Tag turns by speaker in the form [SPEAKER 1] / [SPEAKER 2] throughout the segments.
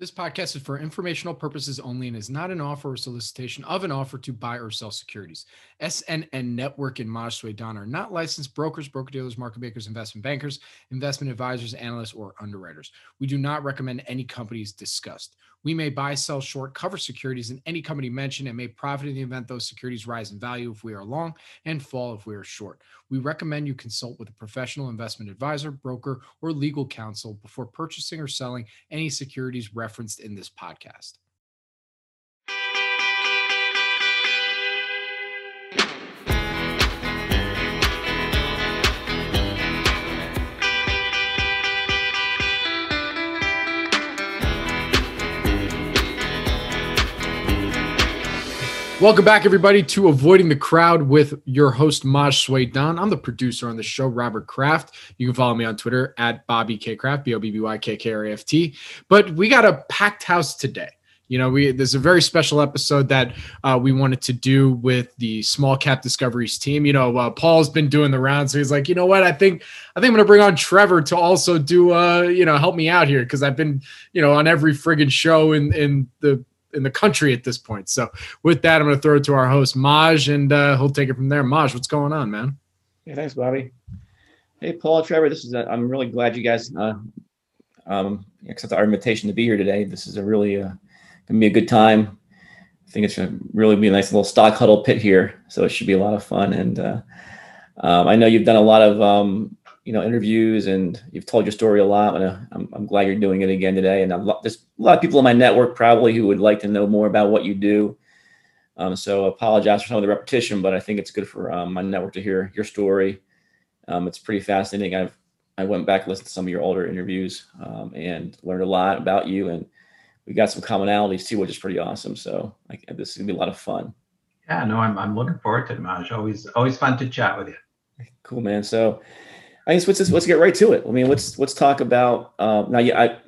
[SPEAKER 1] This podcast is for informational purposes only and is not an offer or solicitation of an offer to buy or sell securities. SNN Network and Maj Soueidan are not licensed brokers, broker dealers, market makers, investment bankers, investment advisors, analysts, or underwriters. We do not recommend any companies discussed. We may buy, sell, short, cover securities in any company mentioned and may profit in the event those securities rise in value if we are long and fall if we are short. We recommend you consult with a professional investment advisor, broker, or legal counsel before purchasing or selling any securities referenced in this podcast. Welcome back, everybody, to Avoiding the Crowd with your host, Maj Soueidan. I'm the producer on the show, Robert Kraft. You can follow me on Twitter at Bobby K Kraft, B O B B Y K K R A F T. But we got a packed house today. You know, we there's a very special episode that uh, we wanted to do with the Small Cap Discoveries team. You know, uh, Paul's been doing the rounds, so he's like, you know what, I think I think I'm gonna bring on Trevor to also do, uh, you know, help me out here because I've been, you know, on every friggin' show in in the in the country at this point. So with that, I'm going to throw it to our host Maj, and uh, he'll take it from there. Maj, what's going on, man?
[SPEAKER 2] Hey, thanks, Bobby. Hey, Paul, Trevor. This is. A, I'm really glad you guys uh, um, accepted our invitation to be here today. This is a really uh, gonna be a good time. I think it's gonna really be a nice little stock huddle pit here, so it should be a lot of fun. And uh, um, I know you've done a lot of um, you know interviews and you've told your story a lot and uh, I'm, I'm glad you're doing it again today. And I'm, there's a lot of people in my network probably who would like to know more about what you do. Um, so apologize for some of the repetition but i think it's good for um, my network to hear your story. Um, it's pretty fascinating. I've i went back and listened to some of your older interviews um, and learned a lot about you and we got some commonalities too which is pretty awesome. So I, this is gonna be a lot of fun.
[SPEAKER 3] Yeah no i'm, I'm looking forward to it Maj. always always fun to chat with you.
[SPEAKER 2] Cool man. So I guess let's just, let's get right to it. I mean, let's let's talk about uh, now. Yeah, I,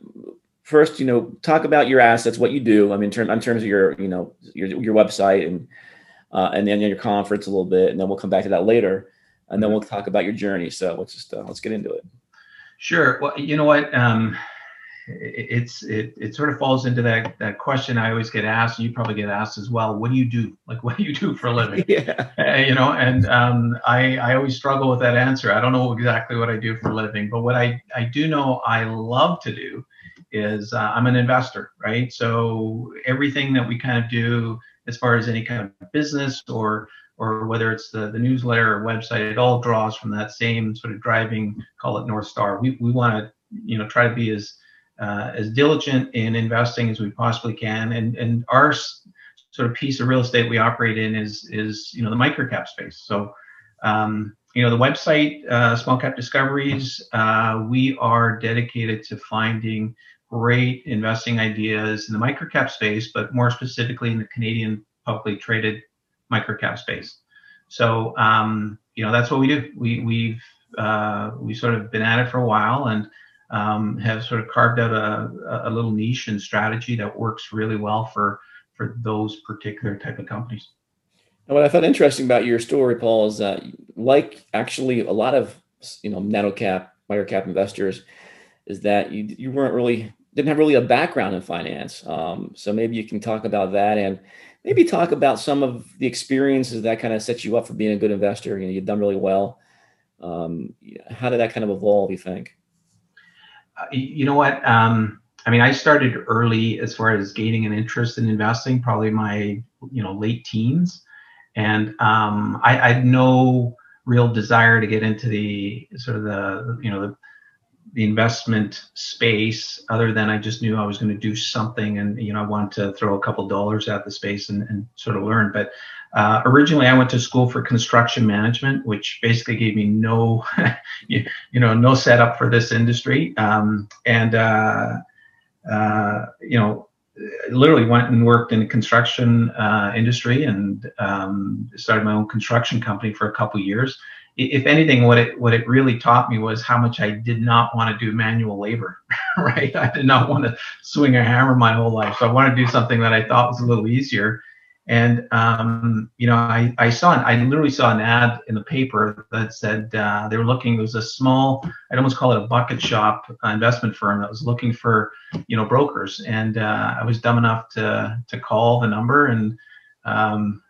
[SPEAKER 2] first, you know, talk about your assets, what you do. I mean, in, term, in terms of your, you know, your your website and uh, and then your conference a little bit, and then we'll come back to that later, and then we'll talk about your journey. So let's just uh, let's get into it.
[SPEAKER 3] Sure. Well, you know what. Um, it's it it sort of falls into that that question I always get asked, and you probably get asked as well. What do you do? Like, what do you do for a living?
[SPEAKER 2] yeah.
[SPEAKER 3] Uh, you know, and um, I I always struggle with that answer. I don't know exactly what I do for a living, but what I I do know I love to do is uh, I'm an investor, right? So everything that we kind of do as far as any kind of business or or whether it's the, the newsletter or website, it all draws from that same sort of driving, call it North Star. We, we want to, you know, try to be as uh, as diligent in investing as we possibly can. And and our sort of piece of real estate we operate in is is you know the microcap space. So um, you know the website uh, Small Cap Discoveries. Uh, we are dedicated to finding great investing ideas in the microcap space, but more specifically in the Canadian publicly traded microcap space. So um, you know that's what we do. We we've uh, we sort of been at it for a while and um, have sort of carved out a, a little niche and strategy that works really well for for those particular type of companies.
[SPEAKER 2] And what I found interesting about your story, Paul, is that like actually a lot of you know nano cap, micro cap investors, is that you you weren't really didn't have really a background in finance. Um, so maybe you can talk about that and maybe talk about some of the experiences that kind of set you up for being a good investor. You know, you've done really well. Um, how did that kind of evolve? You think?
[SPEAKER 3] You know what? Um, I mean, I started early as far as gaining an interest in investing, probably my you know late teens, and um, I, I, had no real desire to get into the sort of the you know the, the investment space other than I just knew I was going to do something and you know I wanted to throw a couple dollars at the space and, and sort of learn. But uh, originally, I went to school for construction management, which basically gave me no, you, you, know, no setup for this industry. Um, and uh, uh, you know, literally went and worked in the construction uh, industry and um, started my own construction company for a couple years. If anything, what it what it really taught me was how much I did not want to do manual labor. right, I did not want to swing a hammer my whole life. So I wanted to do something that I thought was a little easier And um, you know, I, I saw an, I literally saw an ad in the paper that said uh, they were looking. It was a small, I'd almost call it a bucket shop uh, investment firm that was looking for you know brokers. And uh, I was dumb enough to to call the number. And um,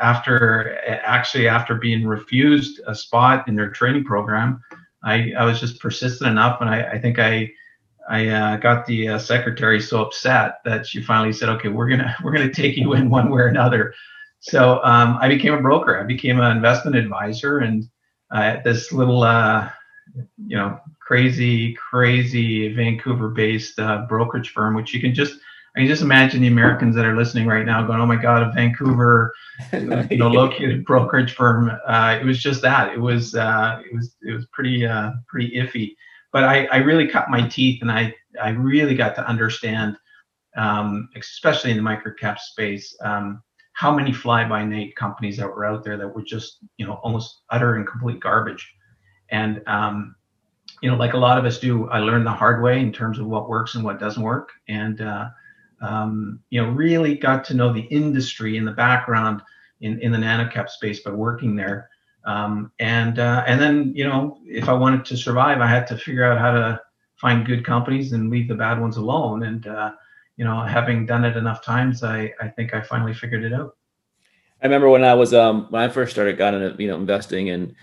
[SPEAKER 3] after actually after being refused a spot in their training program, I I was just persistent enough, and I I think I I uh, got the uh, secretary so upset that she finally said, "Okay, we're gonna we're gonna take you in one way or another." So um, I became a broker. I became an investment advisor, and uh, this little, uh, you know, crazy, crazy Vancouver-based uh, brokerage firm, which you can just I can just imagine the Americans that are listening right now going, "Oh my God, a Vancouver, you know, located brokerage firm." Uh, it was just that. It was it was it was pretty pretty iffy but I, I really cut my teeth and I, I really got to understand, um, especially in the microcap space, um, how many fly-by-night companies that were out there that were just, you know, almost utter and complete garbage. And, um, you know, like a lot of us do, I learned the hard way in terms of what works and what doesn't work. And, uh, um, you know, really got to know the industry in the background in, in the nanocap space by working there. Um, and uh, and then you know if I wanted to survive, I had to figure out how to find good companies and leave the bad ones alone. And uh, you know, having done it enough times, I I think I finally figured it out.
[SPEAKER 2] I remember when I was um when I first started got into you know investing and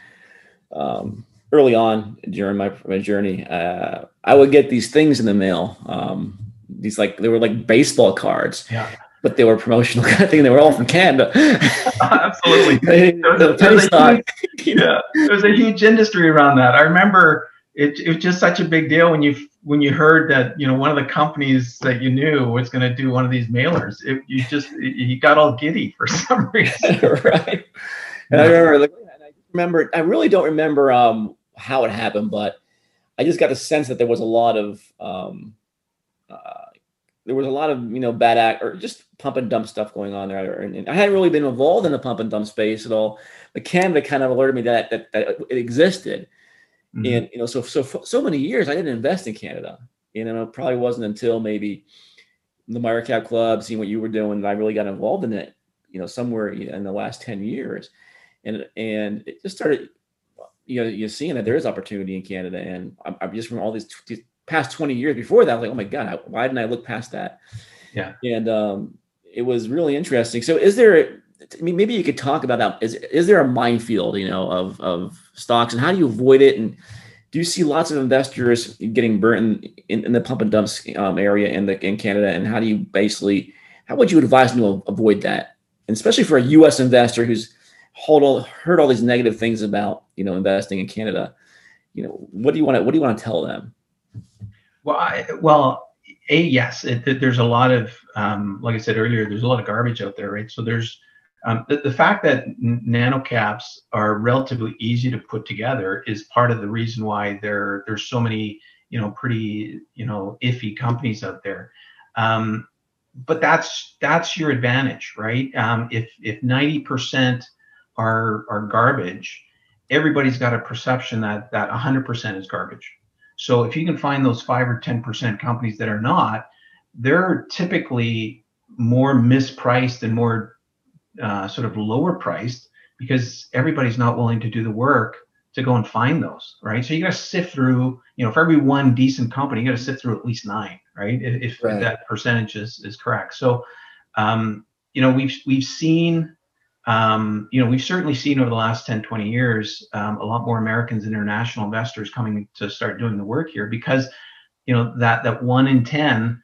[SPEAKER 2] um early on during my my journey, uh, I would get these things in the mail. Um, these like they were like baseball cards.
[SPEAKER 3] Yeah
[SPEAKER 2] but they were promotional kind of thing. They were all from Canada.
[SPEAKER 3] Absolutely. a huge, yeah, there's a huge industry around that. I remember it, it was just such a big deal when you when you heard that you know one of the companies that you knew was going to do one of these mailers. It, you just you got all giddy for some reason.
[SPEAKER 2] right. And I remember, like, I remember, I really don't remember um, how it happened, but I just got the sense that there was a lot of um, uh, there was a lot of you know bad act or just pump and dump stuff going on there. And, I hadn't really been involved in the pump and dump space at all. But Canada kind of alerted me that that, that it existed. Mm-hmm. And you know, so so so many years I didn't invest in Canada. You know, it probably wasn't until maybe the microcap club, seeing what you were doing, that I really got involved in it. You know, somewhere in the last ten years, and and it just started. You know, you're seeing that there is opportunity in Canada, and I'm, I'm just from all these past 20 years before that, I was like, oh my God, why didn't I look past that?
[SPEAKER 3] Yeah.
[SPEAKER 2] And um, it was really interesting. So is there, I mean, maybe you could talk about that. Is, is there a minefield, you know, of, of stocks and how do you avoid it? And do you see lots of investors getting burnt in, in, in the pump and dumps um, area in the, in Canada? And how do you basically, how would you advise them to avoid that? And especially for a U.S. investor who's hold all, heard all these negative things about, you know, investing in Canada, you know, what do you want to, what do you want to tell them?
[SPEAKER 3] Well, I, well, a yes, it, there's a lot of, um, like I said earlier, there's a lot of garbage out there, right? So there's um, the, the, fact that nano caps are relatively easy to put together is part of the reason why there there's so many, you know, pretty, you know, iffy companies out there. Um, but that's that's your advantage, right? Um, if if 90% are are garbage, everybody's got a perception that that 100% is garbage so if you can find those five or 10% companies that are not, they're typically more mispriced and more uh, sort of lower priced because everybody's not willing to do the work to go and find those, right? So you got to sift through, you know, for every one decent company, you got to sift through at least nine, right? If, right. if that percentage is, is correct. So, um, you know, we've we've seen um, you know, we've certainly seen over the last 10, 20 years, um, a lot more Americans, and international investors coming to start doing the work here because, you know, that, that one in 10,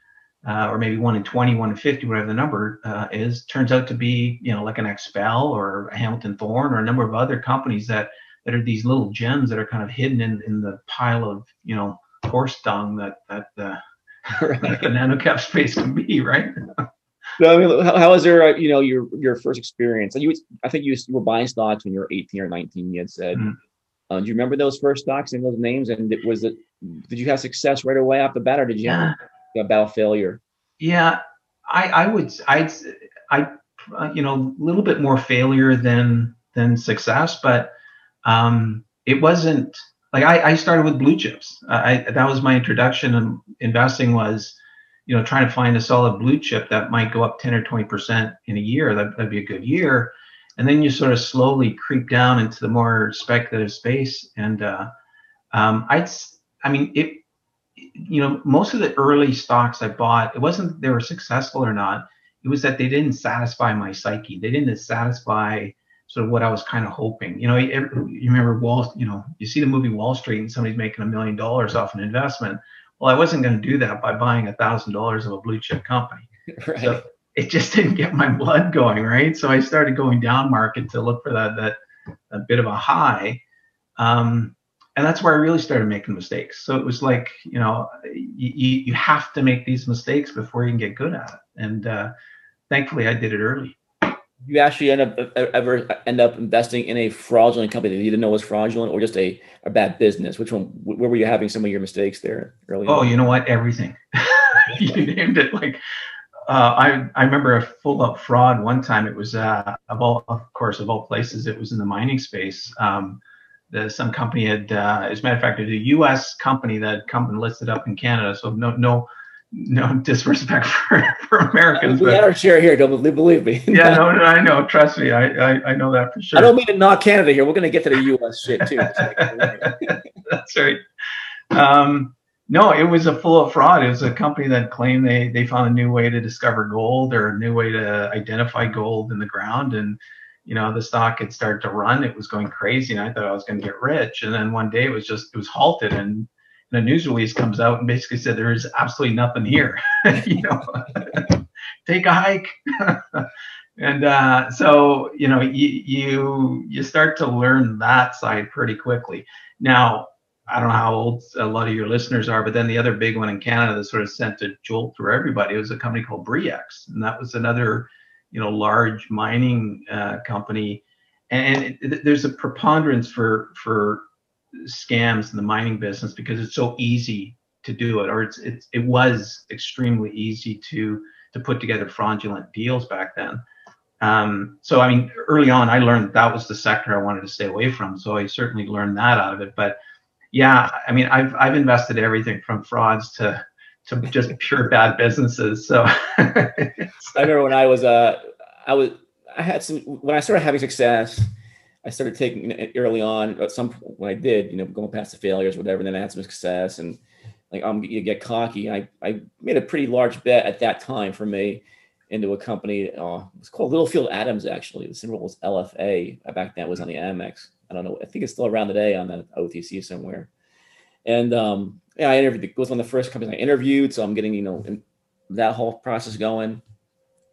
[SPEAKER 3] uh, or maybe one in 20, one in 50, whatever the number uh, is, turns out to be, you know, like an XPEL or a Hamilton Thorne or a number of other companies that, that are these little gems that are kind of hidden in, in the pile of, you know, horse dung that, that, uh, the nano cap space can be, right?
[SPEAKER 2] No, I mean, how, how was your, uh, you know, your your first experience? And you, I think you, you were buying stocks when you were 18 or 19. You had said. Mm-hmm. Uh, do you remember those first stocks and those names? And it, was it? Did you have success right away off the bat, or did you yeah. have a battle failure?
[SPEAKER 3] Yeah, I, I would, I'd, I, uh, you know, a little bit more failure than than success, but um, it wasn't like I, I started with blue chips. I that was my introduction. And investing was you know, trying to find a solid blue chip that might go up 10 or 20% in a year. That, that'd be a good year. And then you sort of slowly creep down into the more speculative space. And uh, um, I'd, I mean, it, you know, most of the early stocks I bought, it wasn't they were successful or not. It was that they didn't satisfy my psyche. They didn't satisfy sort of what I was kind of hoping. You know, you, you remember Wall, you know, you see the movie Wall Street and somebody's making a million dollars off an investment. Well, I wasn't going to do that by buying a thousand dollars of a blue chip company. Right. So it just didn't get my blood going, right? So I started going down market to look for that that a bit of a high. Um, and that's where I really started making mistakes. So it was like, you know, you, you have to make these mistakes before you can get good at it. And uh, thankfully, I did it early.
[SPEAKER 2] You actually end up ever end up investing in a fraudulent company that you didn't know was fraudulent, or just a, a bad business? Which one? Where were you having some of your mistakes there early?
[SPEAKER 3] Oh, on? you know what? Everything. you named it. Like uh, I I remember a full up fraud one time. It was uh, of all, of course, of all places, it was in the mining space. Um, the, some company had, uh, as a matter of fact, it was a U.S. company that had come and listed up in Canada. So no, no, no disrespect for, for Americans.
[SPEAKER 2] We had our share here. Don't believe me.
[SPEAKER 3] yeah, no, no, I know. Trust me, I, I, I know that for sure.
[SPEAKER 2] I don't mean to knock Canada here. We're going to get to the U.S. shit too.
[SPEAKER 3] That's right. Um, no, it was a full of fraud. It was a company that claimed they they found a new way to discover gold or a new way to identify gold in the ground, and you know, the stock had started to run. It was going crazy, and I thought I was going to get rich. And then one day it was just it was halted, and, and a news release comes out and basically said there is absolutely nothing here. you know, take a hike. and uh, so you know, you, you you start to learn that side pretty quickly. Now, I don't know how old a lot of your listeners are, but then the other big one in Canada that sort of sent a jolt through everybody was a company called Bre-X, and that was another you know large mining uh, company, and there's a preponderance for for scams in the mining business because it's so easy to do it, or it's, it's it was extremely easy to to put together fraudulent deals back then. Um, so I mean, early on, I learned that was the sector I wanted to stay away from. So I certainly learned that out of it. But yeah, I mean, I've I've invested everything from frauds to to just pure bad businesses. So
[SPEAKER 2] I remember when I was uh I was I had some when I started having success, I started taking early on. At some when I did, you know, going past the failures, whatever. And then I had some success, and like I'm you get cocky. I I made a pretty large bet at that time for me into a company. Uh, was called Littlefield Adams actually. The symbol was LFA. Back then it was on the Amex. I don't know. I think it's still around today on the OTC somewhere. And um, yeah, I interviewed. It was one of the first companies I interviewed, so I'm getting you know that whole process going.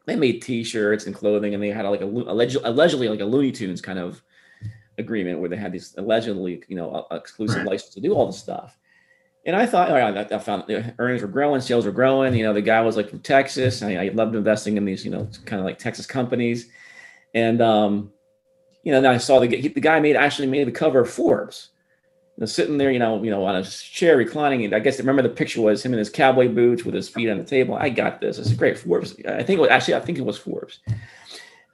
[SPEAKER 2] They made T-shirts and clothing, and they had like a allegedly, allegedly like a Looney Tunes kind of agreement where they had these allegedly you know exclusive right. license to do all this stuff. And I thought, all right, I found the earnings were growing, sales were growing. You know, the guy was like from Texas. I, I loved investing in these, you know, kind of like Texas companies. And, um, you know, then I saw the, the guy made actually made the cover of Forbes know, sitting there, you know, you know, on a chair reclining. And I guess remember the picture was him in his cowboy boots with his feet on the table. I got this. It's a great Forbes. I think it was actually I think it was Forbes.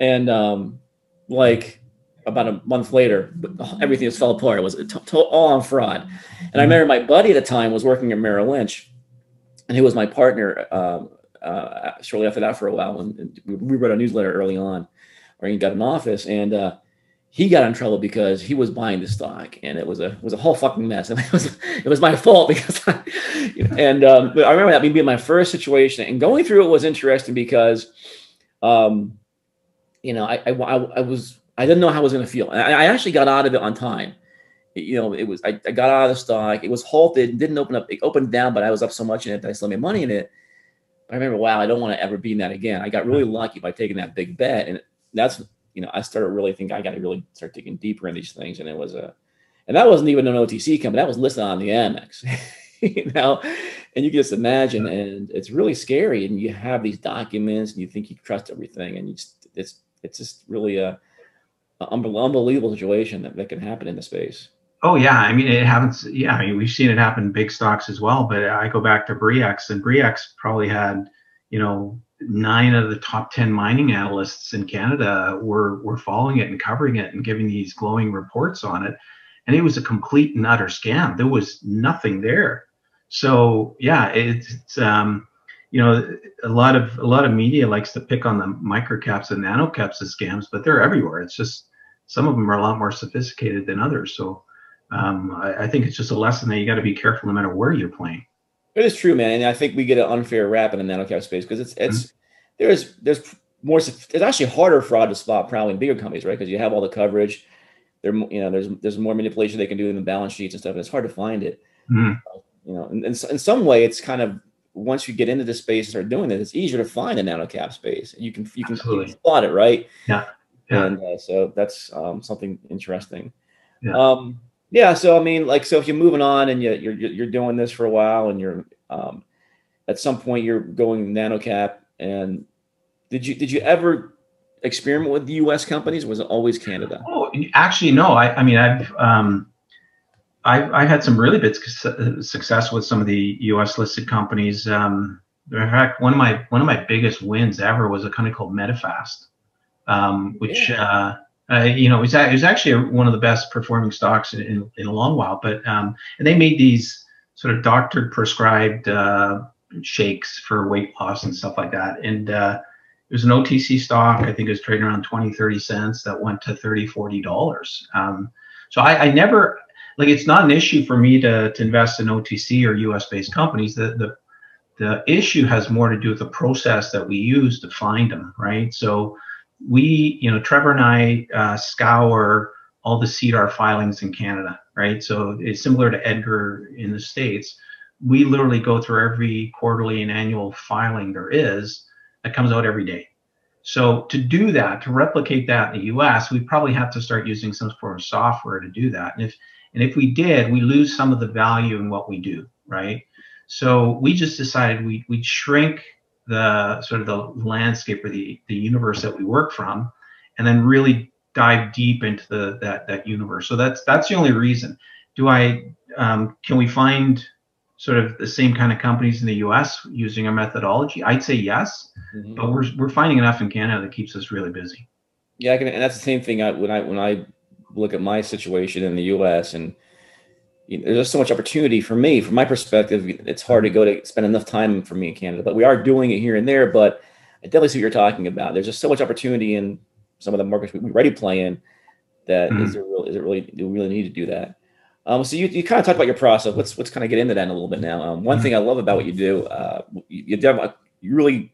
[SPEAKER 2] And um, like about a month later, everything just fell apart. It was t- t- all on fraud. And I remember my buddy at the time was working at Merrill Lynch, and he was my partner um, uh, shortly after that for a while. And, we wrote a newsletter early on, where he got an office, and uh, he got in trouble because he was buying the stock and it was a it was a whole fucking mess and it was it was my fault because I, and um, I remember that being my first situation and going through it was interesting because um, you know I, I, I was I didn't know how I was going to feel I, I, actually got out of it on time you know it was I, I got out of the stock it was halted and didn't open up it opened down but I was up so much in it that I still made money in it but I remember wow I don't want to ever be in that again I got really lucky by taking that big bet and that's you know, I started really thinking I got to really start digging deeper in these things. And it was a, and that wasn't even an OTC company. That was listed on the Amex, you know, and you can just imagine, and it's really scary. And you have these documents and you think you trust everything. And you just, it's, it's just really a unbelievable situation that, that can happen in the space.
[SPEAKER 3] Oh yeah, I mean it happens. Yeah, I mean we've seen it happen big stocks as well. But I go back to Bre-X, and Bre-X probably had, you know, nine of the top 10 mining analysts in Canada were, were following it and covering it and giving these glowing reports on it. And it was a complete and utter scam. There was nothing there. So yeah, it's, um, you know, a lot of a lot of media likes to pick on the microcaps and nanocaps as scams, but they're everywhere. It's just some of them are a lot more sophisticated than others. So um, I, I, think it's just a lesson that you got to be careful no matter where you're playing.
[SPEAKER 2] It is true, man, and I think we get an unfair rap in the nanocap space because it's it's mm-hmm. there's there's more it's actually harder fraud to spot probably in bigger companies, right? Because you have all the coverage. There, you know, there's there's more manipulation they can do in the balance sheets and stuff, and it's hard to find it. Mm-hmm. You know, in, in, in some way, it's kind of once you get into the space and start doing it, it's easier to find a nano cap space. You can you can, you can spot it, right?
[SPEAKER 3] Yeah. yeah.
[SPEAKER 2] And uh, so that's um, something interesting. Yeah. Um, yeah. So I mean, like, so if you're moving on and you, are you're you're doing this for a while, and you're um, at some point you're going nano cap, and did you did you ever experiment with the U.S. companies? was it always Canada?
[SPEAKER 3] Oh, actually, no. I I mean, I've um, I've, I've had some really big success with some of the U.S. listed companies. Um, in fact, one of my one of my biggest wins ever was a company called Medifast, um, which yeah. uh, uh, you know it was, it was actually one of the best performing stocks in, in, in a long while. But um, and they made these sort of doctored prescribed uh, shakes for weight loss and stuff like that. And uh, it was an OTC stock. I think it was trading around 20, 30 cents that went to 30, 40 dollars. Um, so I, I never like it's not an issue for me to, to invest in OTC or US based companies. The, the the issue has more to do with the process that we use to find them, right? So we, you know, Trevor and I uh, scour all the SEDAR filings in Canada, right? So it's similar to Edgar in the States. We literally go through every quarterly and annual filing there is that comes out every day. So to do that, to replicate that in the US, we probably have to start using some sort of software to do that. And if and if we did, we lose some of the value in what we do, right? So we just decided we we'd shrink the sort of the landscape or the the universe that we work from, and then really dive deep into the that that universe. So that's that's the only reason. Do I um, can we find sort of the same kind of companies in the U.S. using our methodology? I'd say yes, mm-hmm. but we're we're finding enough in Canada that keeps us really busy.
[SPEAKER 2] Yeah, can, and that's the same thing. I, when I when I look at my situation in the U.S. and you know, there's just so much opportunity for me. From my perspective, it's hard to go to spend enough time for me in Canada, but we are doing it here and there. But I definitely see what you're talking about. There's just so much opportunity in some of the markets we already play in. That mm-hmm. is there really is it really do we really need to do that? Um, so you, you kind of talked about your process. Let's let's kind of get into that in a little bit now. Um, one mm-hmm. thing I love about what you do, uh, you, you, you really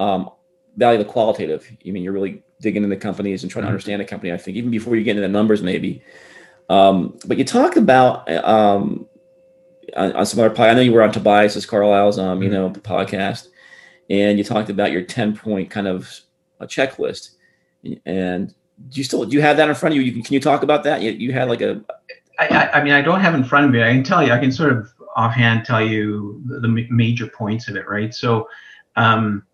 [SPEAKER 2] um, value the qualitative. I mean, you're really digging into companies and trying to mm-hmm. understand a company. I think even before you get into the numbers, maybe. Um, but you talk about um, on, on, some other. I know you were on Tobias's Carlisle's um, you mm-hmm. know podcast, and you talked about your ten point kind of a checklist. And do you still do you have that in front of you? you can you talk about that? You, you had like a.
[SPEAKER 3] I, I mean, I don't have in front of me. I can tell you. I can sort of offhand tell you the, the major points of it, right? So. Um,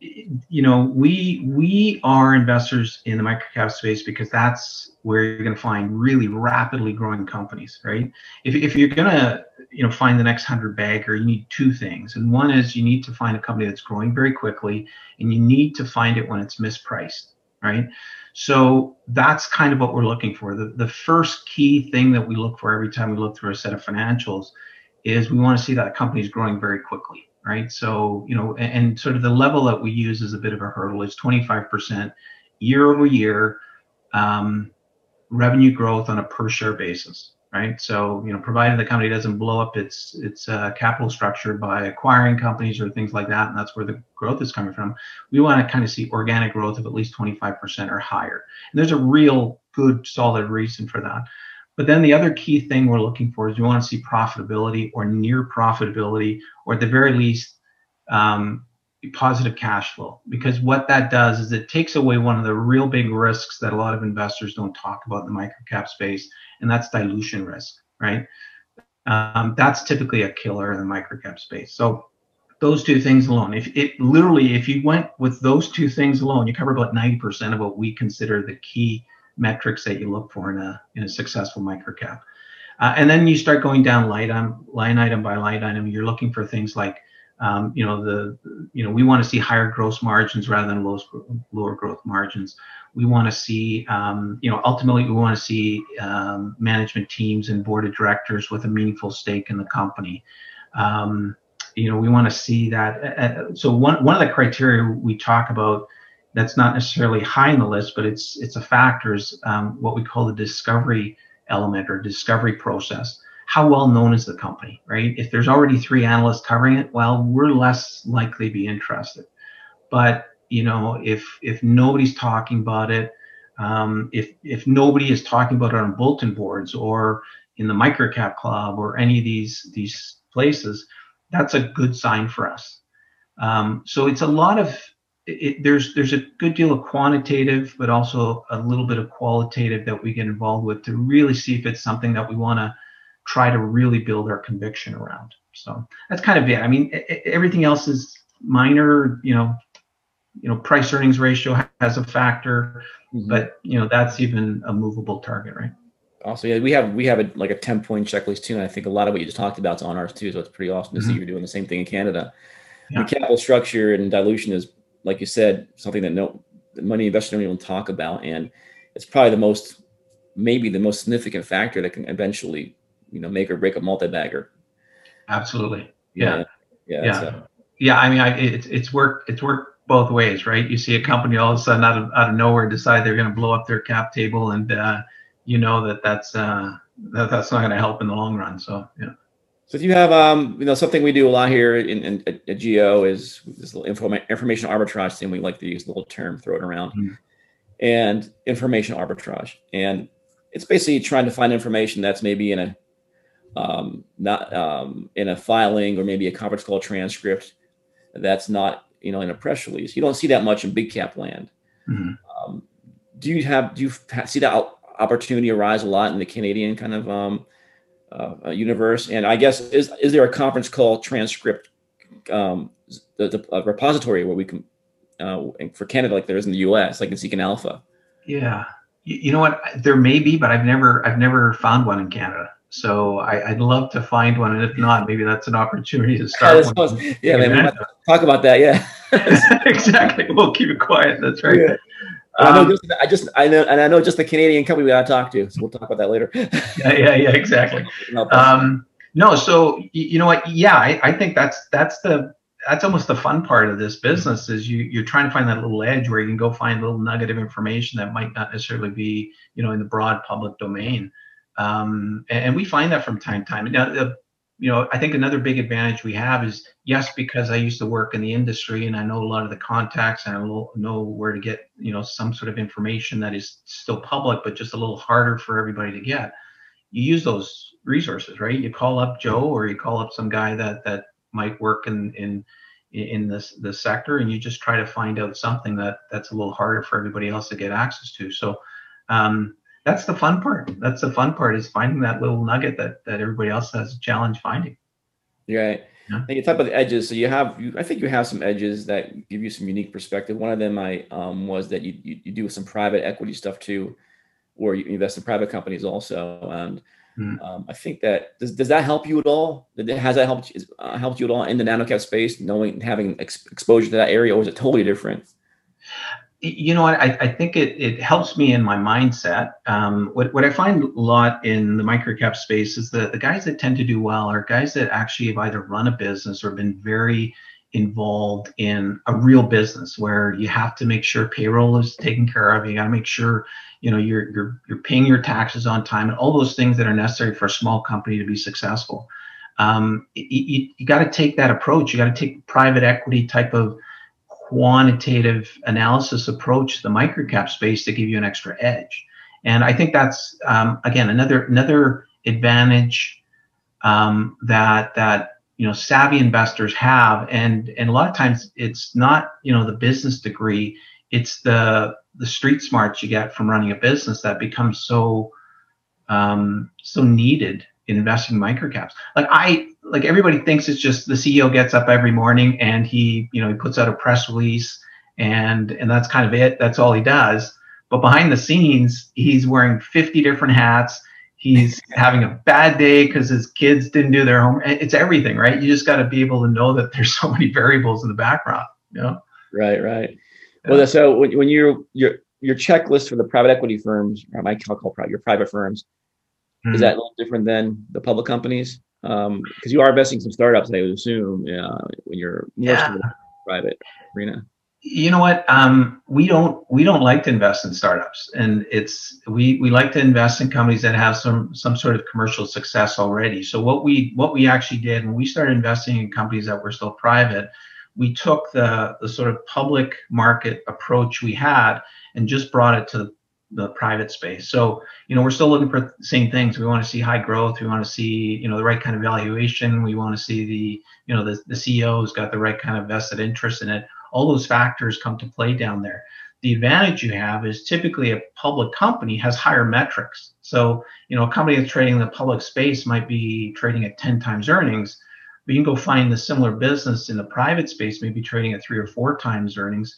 [SPEAKER 3] you know, we we are investors in the microcap space because that's where you're going to find really rapidly growing companies, right? If, if you're going to, you know, find the next hundred bagger, you need two things, and one is you need to find a company that's growing very quickly, and you need to find it when it's mispriced, right? So that's kind of what we're looking for. The the first key thing that we look for every time we look through a set of financials is we want to see that company is growing very quickly right? So, you know, and, and, sort of the level that we use as a bit of a hurdle is 25% year over year um, revenue growth on a per share basis, right? So, you know, provided the company doesn't blow up its its uh, capital structure by acquiring companies or things like that, and that's where the growth is coming from. We want to kind of see organic growth of at least 25% or higher. And there's a real good, solid reason for that. But then the other key thing we're looking for is we want to see profitability or near profitability, or at the very least, um, positive cash flow. Because what that does is it takes away one of the real big risks that a lot of investors don't talk about in the microcap space, and that's dilution risk, right? Um, that's typically a killer in the microcap space. So those two things alone, if it literally, if you went with those two things alone, you cover about 90% of what we consider the key metrics that you look for in a in a successful microcap. Uh, and then you start going down line item, line item by line item. You're looking for things like, um, you know, the, you know, we want to see higher gross margins rather than low, lower growth margins. We want to see, um, you know, ultimately we want to see um, management teams and board of directors with a meaningful stake in the company. Um, you know we want to see that. Uh, so one one of the criteria we talk about that's not necessarily high on the list, but it's it's a factor is um, what we call the discovery element or discovery process. How well known is the company, right? If there's already three analysts covering it, well, we're less likely to be interested. But you know, if if nobody's talking about it, um, if if nobody is talking about it on bulletin boards or in the microcap club or any of these these places, that's a good sign for us. Um, so it's a lot of it, there's there's a good deal of quantitative, but also a little bit of qualitative that we get involved with to really see if it's something that we want to try to really build our conviction around. So that's kind of it. I mean, everything else is minor. You know, you know, price earnings ratio has a factor, mm-hmm. but you know that's even a movable target, right?
[SPEAKER 2] Also, yeah, we have we have a, like a ten point checklist too, and I think a lot of what you just talked about is on ours too. So it's pretty awesome to mm-hmm. see you're doing the same thing in Canada. Yeah. The capital structure and dilution is, like you said, something that no money investors don't even talk about, and it's probably the most, maybe the most significant factor that can eventually, you know, make or break a multi-bagger.
[SPEAKER 3] Absolutely. Yeah. Yeah. Yeah. Yeah. yeah I mean, I, it's it's worked. It's worked both ways, right? You see a company all of a sudden out of out of nowhere decide they're going to blow up their cap table, and uh, you know that that's uh, that that's not going to help in the long run. So yeah.
[SPEAKER 2] So if you have, um, you know, something we do a lot here in, in at, at Geo is this little info, information arbitrage thing. We like to use the little term, throw it around, mm-hmm. and information arbitrage, and it's basically trying to find information that's maybe in a um, not um, in a filing or maybe a conference call transcript that's not you know, in a press release. You don't see that much in big cap land. Mm-hmm. Um, do you have do you see that opportunity arise a lot in the Canadian kind of um, uh, universe? And I guess is is there a conference call transcript, um, the, the repository where we can uh, for Canada like there is in the U.S. like in Seeking Alpha?
[SPEAKER 3] Yeah, you, you know what? There may be, but I've never I've never found one in Canada. So I, would love to find one, and if not, maybe that's an opportunity to start.
[SPEAKER 2] Yeah, one. yeah man, talk about that. Yeah,
[SPEAKER 3] exactly. We'll keep it quiet. That's right. Yeah.
[SPEAKER 2] Um, I know um, just, I just I know and I know just the Canadian company we gotta talk to, so we'll talk about that later.
[SPEAKER 3] yeah, yeah, yeah, exactly. Um, no, so you know what? Yeah, I, I think that's that's the that's almost the fun part of this business is you you're trying to find that little edge where you can go find a little nugget of information that might not necessarily be you know in the broad public domain. Um, and, and, we find that from time to time. Now, the, you know, I think another big advantage we have is yes, because I used to work in the industry and I know a lot of the contacts and I know where to get, you know, some sort of information that is still public, but just a little harder for everybody to get. You use those resources, right? You call up Joe or you call up some guy that that might work in in in this the sector, and you just try to find out something that that's a little harder for everybody else to get access to. So. Um, that's the fun part. That's the fun part is finding that little nugget that that everybody else has a challenge finding.
[SPEAKER 2] Right. Yeah. And you talk about the edges. So you have, you, I think you have some edges that give you some unique perspective. One of them, I um, was that you, you, you do some private equity stuff too, or you invest in private companies also. And mm. um, I think that does, does that help you at all? Has that helped uh, helped you at all in the nanocap space, knowing having ex- exposure to that area, or is it totally different?
[SPEAKER 3] You know what I, I think it, it helps me in my mindset. Um, what, what i find a lot in the microcap space is that the guys that tend to do well are guys that actually have either run a business or been very involved in a real business where you have to make sure payroll is taken care of. You got to make sure you know you're, you're you're paying your taxes on time and all those things that are necessary for a small company to be successful. Um, you, you, got to take that approach. You got to take private equity type of quantitative analysis approach the microcap space to give you an extra edge. And I think that's um, again another another advantage um, that that you know savvy investors have, and and a lot of times it's not you know the business degree, it's the the street smarts you get from running a business that becomes so um, so needed in investing in microcaps. Like I like everybody thinks it's just the CEO gets up every morning and he, you know, he puts out a press release and and that's kind of it. That's all he does. But behind the scenes, he's wearing 50 different hats. He's having a bad day because his kids didn't do their homework. It's everything, right? You just got to be able to know that there's so many variables in the background. You know?
[SPEAKER 2] Right, right. Yeah. Well, so when, when you're your your checklist for the private equity firms, or I call, call your private firms, mm-hmm. is that a little different than the public companies? because um, you are investing some startups, I would assume, yeah, when you're
[SPEAKER 3] yeah.
[SPEAKER 2] private arena.
[SPEAKER 3] You know what? Um, we don't we don't like to invest in startups, and it's we we like to invest in companies that have some some sort of commercial success already. So what we what we actually did when we started investing in companies that were still private, we took the the sort of public market approach we had and just brought it to the private space. So, you know, we're still looking for the same things. We want to see high growth. We want to see, you know, the right kind of valuation. We want to see the, you know, the, the CEO's got the right kind of vested interest in it. All those factors come to play down there. The advantage you have is typically a public company has higher metrics. So, you know, a company that's trading in the public space might be trading at 10 times earnings, but you can go find the similar business in the private space, maybe trading at three or four times earnings.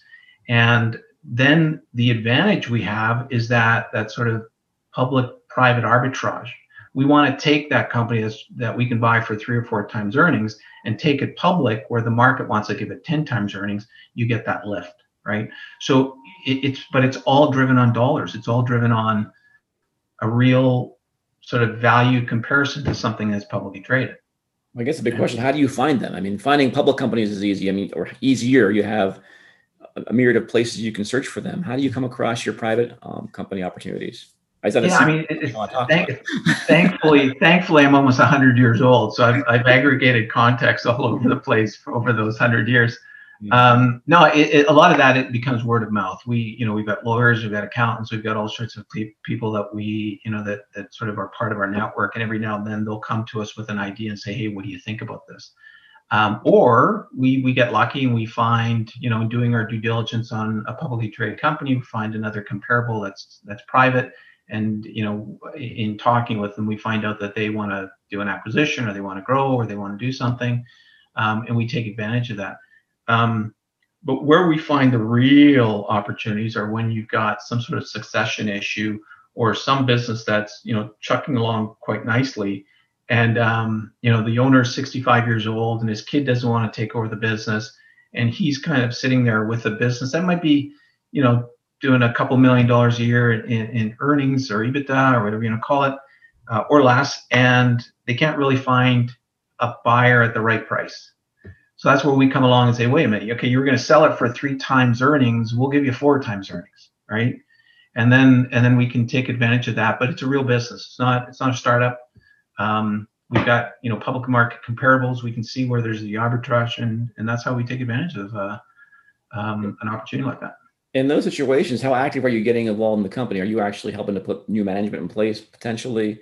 [SPEAKER 3] And then the advantage we have is that that sort of public private arbitrage. We want to take that company that's, that we can buy for three or four times earnings and take it public where the market wants to give it 10 times earnings. You get that lift, right? So it, it's, but it's all driven on dollars. It's all driven on a real sort of value comparison to something that's publicly traded.
[SPEAKER 2] I guess the big question: How do you find them? I mean, finding public companies is easy. I mean, or easier. You have a myriad of places you can search for them. How do you come across your private um, company opportunities?
[SPEAKER 3] Is that yeah, I mean, thank, thankfully, thankfully, I'm almost 100 years old, so I've, I've aggregated context all over the place over those 100 years. Um, no, it, it, a lot of that it becomes word of mouth. We, you know, we've got lawyers, we've got accountants, we've got all sorts of people that we, you know, that that sort of are part of our network. And every now and then they'll come to us with an idea and say, "Hey, what do you think about this?" Um, or we we get lucky and we find, you know, doing our due diligence on a publicly traded company, we find another comparable that's that's private, and you know, in talking with them, we find out that they want to do an acquisition or they want to grow or they want to do something, um, and we take advantage of that. Um, but where we find the real opportunities are when you've got some sort of succession issue or some business that's you know chucking along quite nicely and um, you know the owner is 65 years old and his kid doesn't want to take over the business. And he's kind of sitting there with a business. That might be you know doing a couple million dollars a year in, in earnings or ebitda or whatever you want to call it uh, or less. And they can't really find a buyer at the right price. So that's where we come along and say wait a minute. Okay you're going to sell it for three times earnings. We'll give you four times earnings right? And then and then we can take advantage of that. But it's a real business. It's not it's not a startup um, we've got you know public market comparables. We can see where there's the arbitrage, and and that's how we take advantage of uh, um, an opportunity like that.
[SPEAKER 2] In those situations, how active are you getting involved in the company? Are you actually helping to put new management in place potentially?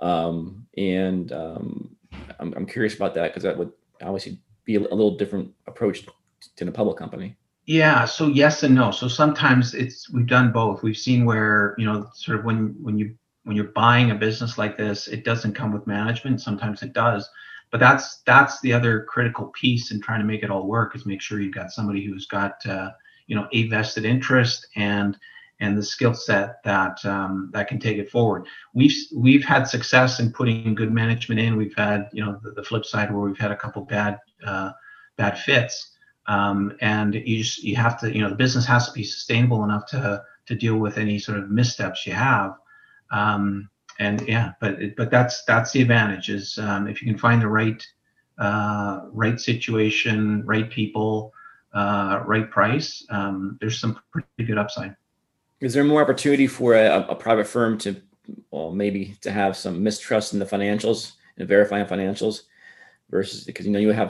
[SPEAKER 2] Um, and um, I'm, I'm curious about that because that would obviously be a, a little different approach to a public company.
[SPEAKER 3] Yeah, so yes and no. So sometimes it's we've done both. We've seen where you know sort of when when you when you're buying a business like this, it doesn't come with management. Sometimes it does, but that's that's the other critical piece in trying to make it all work is make sure you've got somebody who's got uh, you know a vested interest and and the skill set that um, that can take it forward. We've we've had success in putting good management in. We've had you know the, the flip side where we've had a couple bad uh, bad fits, um, and you just, you have to you know the business has to be sustainable enough to to deal with any sort of missteps you have. Um, and yeah, but but that's that's the advantage is um, if you can find the right uh, right situation, right people, uh, right price, um, there's some pretty good upside.
[SPEAKER 2] Is there more opportunity for a, a private firm to, well, maybe to have some mistrust in the financials and verifying financials versus because you know you have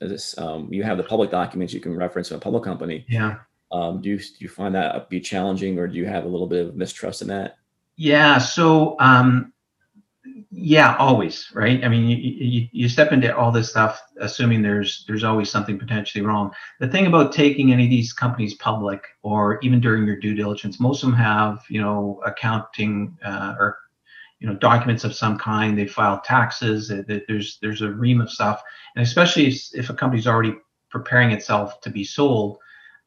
[SPEAKER 2] this um, you have the public documents you can reference in a public company.
[SPEAKER 3] Yeah.
[SPEAKER 2] Um, do you do you find that be challenging, or do you have a little bit of mistrust in that?
[SPEAKER 3] Yeah. So, um, yeah, always, right? I mean, you, you, you step into all this stuff assuming there's there's always something potentially wrong. The thing about taking any of these companies public, or even during your due diligence, most of them have you know accounting uh, or you know documents of some kind. They file taxes. There's there's a ream of stuff, and especially if a company's already preparing itself to be sold,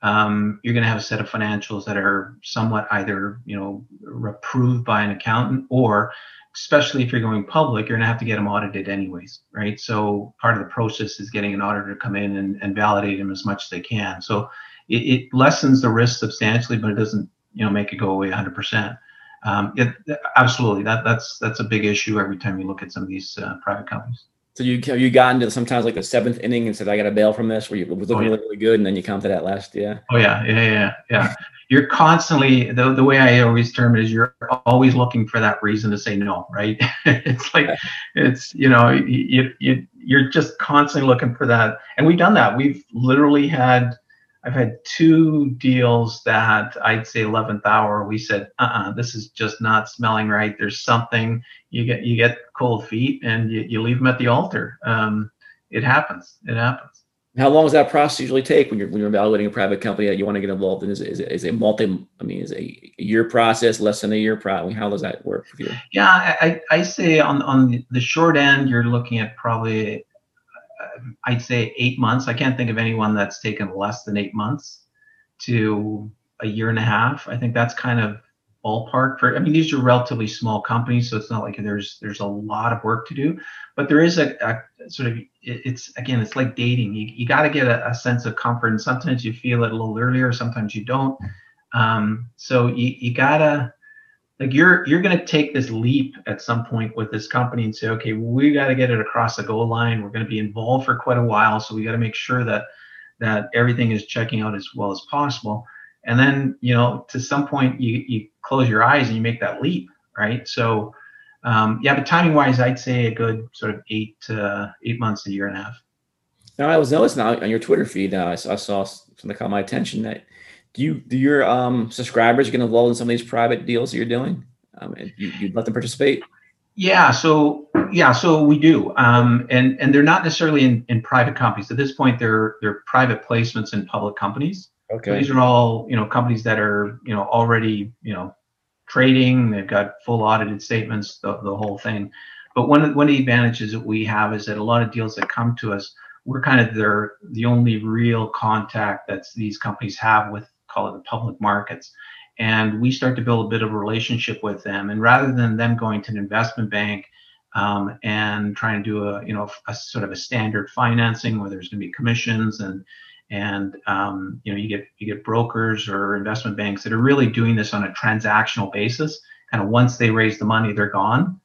[SPEAKER 3] um, you're going to have a set of financials that are somewhat either you know approved by an accountant or especially if you're going public you're going to have to get them audited anyways right? So part of the process is getting an auditor to come in and, and validate them as much as they can. So it, it, lessens the risk substantially but it doesn't you know make it go away 100% um, it, absolutely. That that's that's a big issue every time you look at some of these uh, private companies
[SPEAKER 2] So you have you gotten to sometimes like the seventh inning and said, "I got to bail from this," where you was oh, looking oh, yeah. really, really good, and then you come to that last, yeah.
[SPEAKER 3] Oh yeah, yeah, yeah, yeah. you're constantly the the way I always term it is you're always looking for that reason to say no, right? it's like it's you know you you you're just constantly looking for that, and we've done that. We've literally had I've had two deals that I'd say 11th hour. We said, uh-uh, this is just not smelling right. There's something. You get you get cold feet and you, you leave them at the altar. Um, it happens. It happens.
[SPEAKER 2] How long does that process usually take when you're when you're evaluating a private company that you want to get involved in? Is it, is it, is it multi? I mean, is it a year process, less than a year process? How does that work for you?
[SPEAKER 3] Yeah, I, I say on on the short end, you're looking at probably I'd say eight months. I can't think of anyone that's taken less than eight months to a year and a half. I think that's kind of ballpark for. I mean, these are relatively small companies, so it's not like there's there's a lot of work to do. But there is a, a sort of it's again, it's like dating. You you got to get a, a, sense of comfort, and sometimes you feel it a little earlier, sometimes you don't. Um, so you you gotta like you're you're going to take this leap at some point with this company and say okay we got to get it across the goal line. We're going to be involved for quite a while so we got to make sure that that everything is checking out as well as possible. And then you know to some point you you close your eyes and you make that leap right? So um, yeah but timing wise i'd say a good sort of eight to eight months a year and a half.
[SPEAKER 2] Now i was noticing on your twitter feed uh, I, saw, I saw something caught my attention that do you do your um, subscribers get involved in some of these private deals that you're doing? Um, and you, you let them participate?
[SPEAKER 3] Yeah, so yeah, so we do, um, and and they're not necessarily in, in private companies. At this point, they're they're private placements in public companies. Okay. So these are all you know companies that are you know already you know trading. They've got full audited statements, the, the whole thing. But one of one of the advantages that we have is that a lot of deals that come to us, we're kind of their the only real contact that these companies have with call it the public markets. And we start to build a bit of a relationship with them. And rather than them going to an investment bank um, and trying to do a, you know, a, sort of a standard financing where there's going to be commissions and, and um, you know, you get you get brokers or investment banks that are really doing this on a transactional basis. Kind of once they raise the money, they're gone.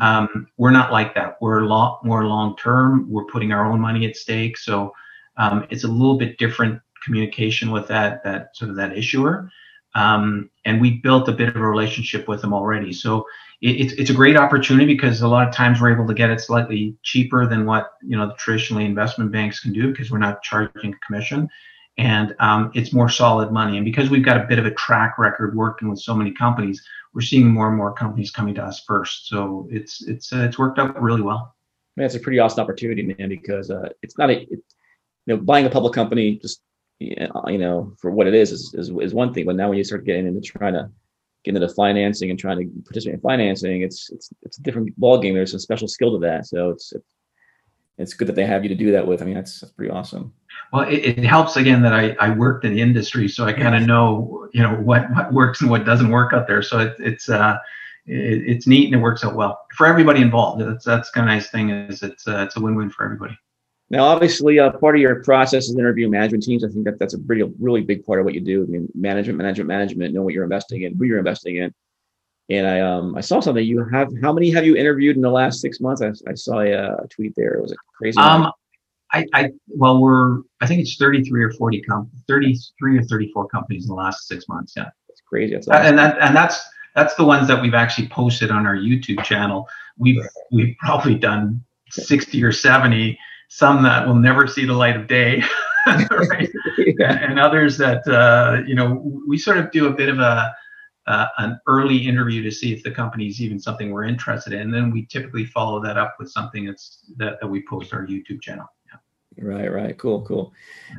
[SPEAKER 3] Um, we're not like that. We're a lot more long term. We're putting our own money at stake, so um, it's a little bit different communication with that that sort of that issuer. Um, and we built a bit of a relationship with them already. So it, it's it's a great opportunity because a lot of times we're able to get it slightly cheaper than what you know traditionally investment banks can do because we're not charging commission, and um, it's more solid money. And because we've got a bit of a track record working with so many companies, we're seeing more and more companies coming to us first. So it's it's uh, it's worked out really well.
[SPEAKER 2] Man, it's a pretty awesome opportunity, man, because uh, it's not a it, you know buying a public company just you know, for what it is, is, is, is one thing. But now when you start getting into trying to get into the financing and trying to participate in financing, it's it's it's a different ballgame. There's a special skill to that. So it's it's good that they have you to do that with. I mean, that's, that's pretty awesome.
[SPEAKER 3] Well, it, it helps again that I, I worked in the industry, so I kind of know you know what what works and what doesn't work out there. So it, it's uh it, it's neat and it works out well for everybody involved. That's that's kind of nice thing is it's uh, it's a win win for everybody.
[SPEAKER 2] Now, obviously, uh, part of your process is interview management teams. I think that that's a pretty, really big part of what you do. I mean, management, management, management, know what you're investing in, who you're investing in. And I, um, I saw something. You have how many have you interviewed in the last six months? I, I saw a, a tweet there. It was a crazy.
[SPEAKER 3] Um, I, I, well, we're I think it's 33 or 40 com 33 or 34 companies in the last six months. Yeah,
[SPEAKER 2] that's crazy. That's
[SPEAKER 3] awesome. and that and that's that's the ones that we've actually posted on our YouTube channel. We've we've probably done 60 or 70 some that will never see the light of day, right? and others that uh, you know we sort of do a bit of a uh, an early interview to see if the company is even something we're interested in, and then we typically follow that up with something that's that, that we post our YouTube channel. Yeah.
[SPEAKER 2] Right, right, cool, cool.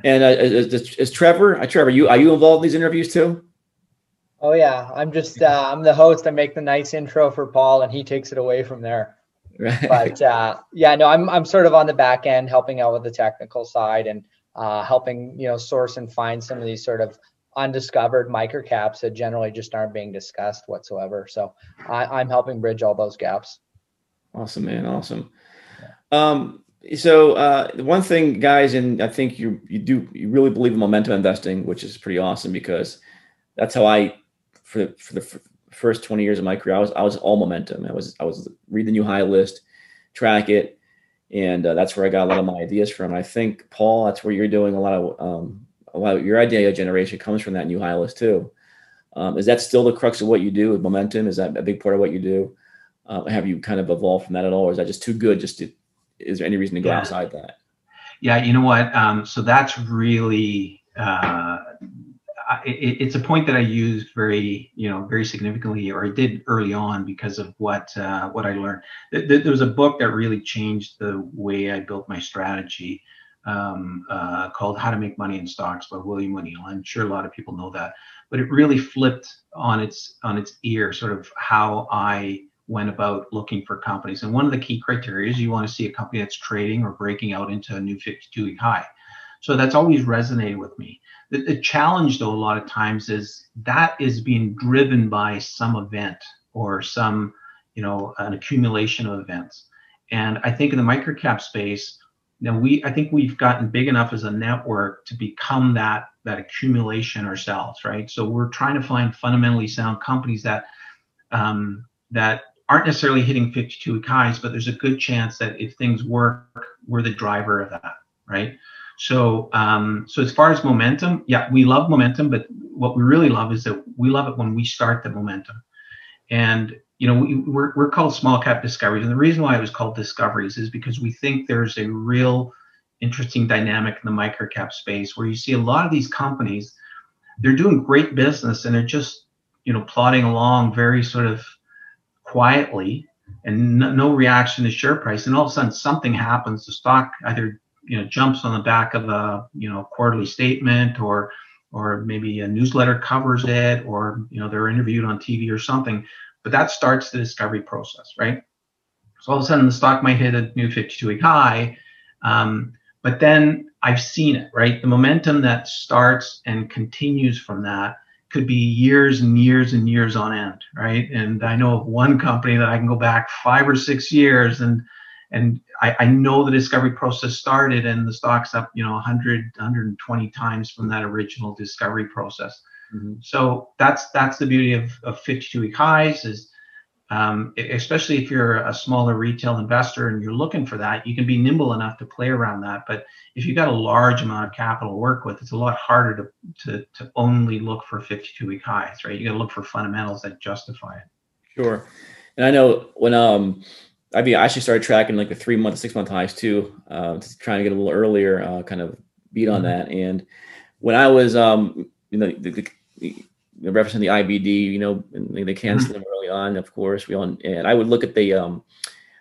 [SPEAKER 2] And uh, is, is, Trevor, uh, Trevor, you are you involved in these interviews too?
[SPEAKER 4] Oh yeah, I'm just uh, I'm the host. I make the nice intro for Paul, and he takes it away from there. Right. But uh, yeah, no, I'm I'm sort of on the back end helping out with the technical side and uh, helping you know source and find some of these sort of undiscovered microcaps that generally just aren't being discussed whatsoever. So I, am helping bridge all those gaps.
[SPEAKER 2] Awesome, man. Awesome. Um, so uh, one thing, guys, and I think you you do you really believe in momentum investing, which is pretty awesome because that's how I for for the first 20 years of my career, I was I was all momentum. I was I was read the new high list, track it, and uh, that's where I got a lot of my ideas from. I think Paul, that's where you're doing a lot of um, a lot of your idea generation comes from that new high list too. Um, is that still the crux of what you do with momentum? Is that a big part of what you do? Uh, have you kind of evolved from that at all, or is that just too good? Just to, is there any reason to go yeah. outside that?
[SPEAKER 3] Yeah, you know what? Um, so that's really uh, it, it's a point that I used very, you know, very significantly, or I did early on because of what uh, what I learned. There was a book that really changed the way I built my strategy, um, uh, called "How to Make Money in Stocks" by William O'Neill. I'm sure a lot of people know that, but it really flipped on its on its ear, sort of how I went about looking for companies. And one of the key criteria is you want to see a company that's trading or breaking out into a new 52-week high. So that's always resonated with me. The, the, challenge, though, a lot of times is that is being driven by some event or some, you know, an accumulation of events. And I think in the microcap space, now we, I think we've gotten big enough as a network to become that that accumulation ourselves, right? So we're trying to find fundamentally sound companies that um, that aren't necessarily hitting 52 week highs, but there's a good chance that if things work, we're the driver of that, right? So, um, so as far as momentum, yeah, we love momentum, but what we really love is that we love it when we start the momentum. And you know, we, we're we're called small cap discoveries, and the reason why it was called discoveries is because we think there's a real interesting dynamic in the micro cap space where you see a lot of these companies, they're doing great business and they're just you know plodding along very sort of quietly and no reaction to share price, and all of a sudden something happens. The stock either you know jumps on the back of a you know quarterly statement or or maybe a newsletter covers it or you know they're interviewed on TV or something but that starts the discovery process right? So all of a sudden the stock might hit a new 52 week high um, but then I've seen it right? The momentum that starts and continues from that could be years and years and years on end right? And I know of one company that I can go back five or six years and and I, I, know the discovery process started and the stock's up, you know, 100, 120 times from that original discovery process. Mm-hmm. So that's that's the beauty of, of 52 week highs is, um, especially if you're a smaller retail investor and you're looking for that, you can be nimble enough to play around that. But if you've got a large amount of capital to work with, it's a lot harder to to, to only look for 52 week highs, right? You got to look for fundamentals that justify it.
[SPEAKER 2] Sure. And I know when um I mean, I actually started tracking like the three month, six month highs too, uh, to trying to get a little earlier, uh, kind of beat on mm-hmm. that. And when I was, um, you know, the, the, the, referencing the IBD, you know, they canceled mm-hmm. them early on, of course. We all, and I would look at the, um,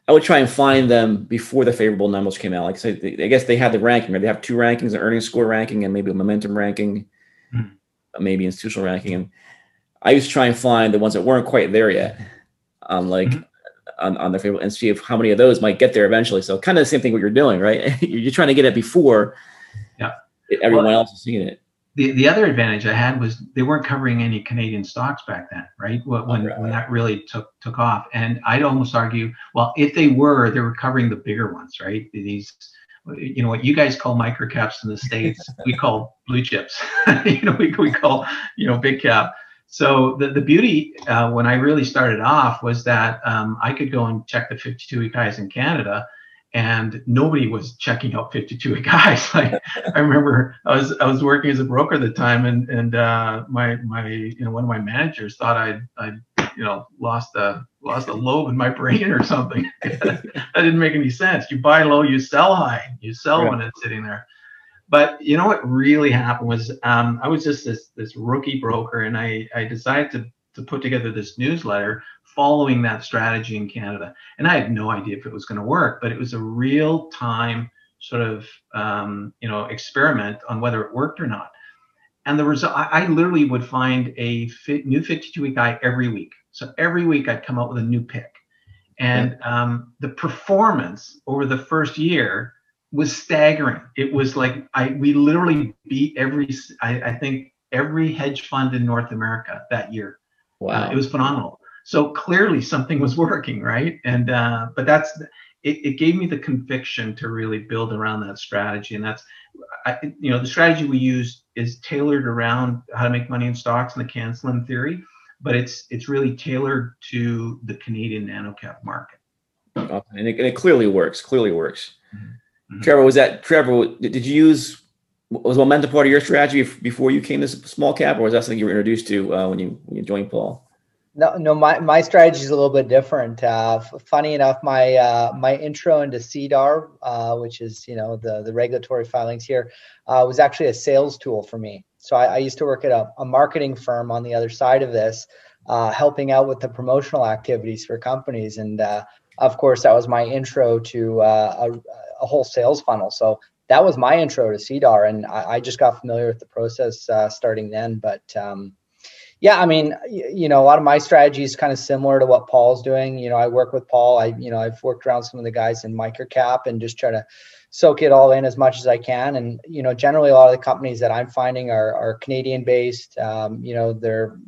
[SPEAKER 2] I would try and find them before the favorable numbers came out. Like I said, I guess they had the ranking, right? They have two rankings, an earnings score ranking and maybe a momentum ranking, mm-hmm. maybe institutional ranking. And I used to try and find the ones that weren't quite there yet. Um, like mm-hmm on, on their favorite and see if how many of those might get there eventually. So kind of the same thing what you're doing, right? you're trying to get it before
[SPEAKER 3] yeah.
[SPEAKER 2] everyone well, else is seeing it.
[SPEAKER 3] The, the other advantage I had was they weren't covering any Canadian stocks back then, right? When, right. when that really took took off. And I'd almost argue, well, if they were, they were covering the bigger ones, right? These you know what you guys call microcaps in the states we call blue chips you know we, we call you know big cap so the, the beauty uh, when I really started off was that um, I could go and check the 52 week highs in Canada and nobody was checking out 52 week highs. Like I remember I was I was working as a broker at the time and and uh, my my you know one of my managers thought I'd I'd you know lost a lost a lobe in my brain or something. that didn't make any sense. You buy low, you sell high. You sell right. when it's sitting there. But you know what really happened was um, I was just this this rookie broker, and I I decided to to put together this newsletter following that strategy in Canada. And I had no idea if it was going to work, but it was a real time sort of um, you know experiment on whether it worked or not. And the result, I, I literally would find a fit, new 52 week guy every week. So every week I'd come up with a new pick. And um, the performance over the first year was staggering. It was like I we literally beat every I, I think every hedge fund in North America that year. Wow, uh, it was phenomenal. So clearly something was working, right? And uh, but that's it, it gave me the conviction to really build around that strategy, and that's I, you know the strategy we use is tailored around how to make money in stocks and the CAN SLIM theory, but it's it's really tailored to the Canadian nano cap market.
[SPEAKER 2] and, it, and, it, clearly works. Clearly works.
[SPEAKER 3] Mm-hmm.
[SPEAKER 2] Trevor, was that Trevor? Did, did you use was momentum part of your strategy before you came to small cap, or was that something you were introduced to uh, when you when you joined Paul?
[SPEAKER 4] No, no, my, my strategy is a little bit different. Uh, funny enough, my uh, my intro into SEDAR, uh, which is you know the the regulatory filings here, uh, was actually a sales tool for me. So I, I used to work at a, a, marketing firm on the other side of this, uh, helping out with the promotional activities for companies, and uh, of course that was my intro to a, a whole sales funnel. So that was my intro to SEDAR, and I, I just got familiar with the process uh, starting then. But um, yeah, I mean, you know, a lot of my strategy is kind of similar to what Paul's doing. You know, I work with Paul. I, you know, I've worked around some of the guys in microcap and just try to soak it all in as much as I can. And you know, generally, a lot of the companies that I'm finding are, are Canadian based. Um, you know, they're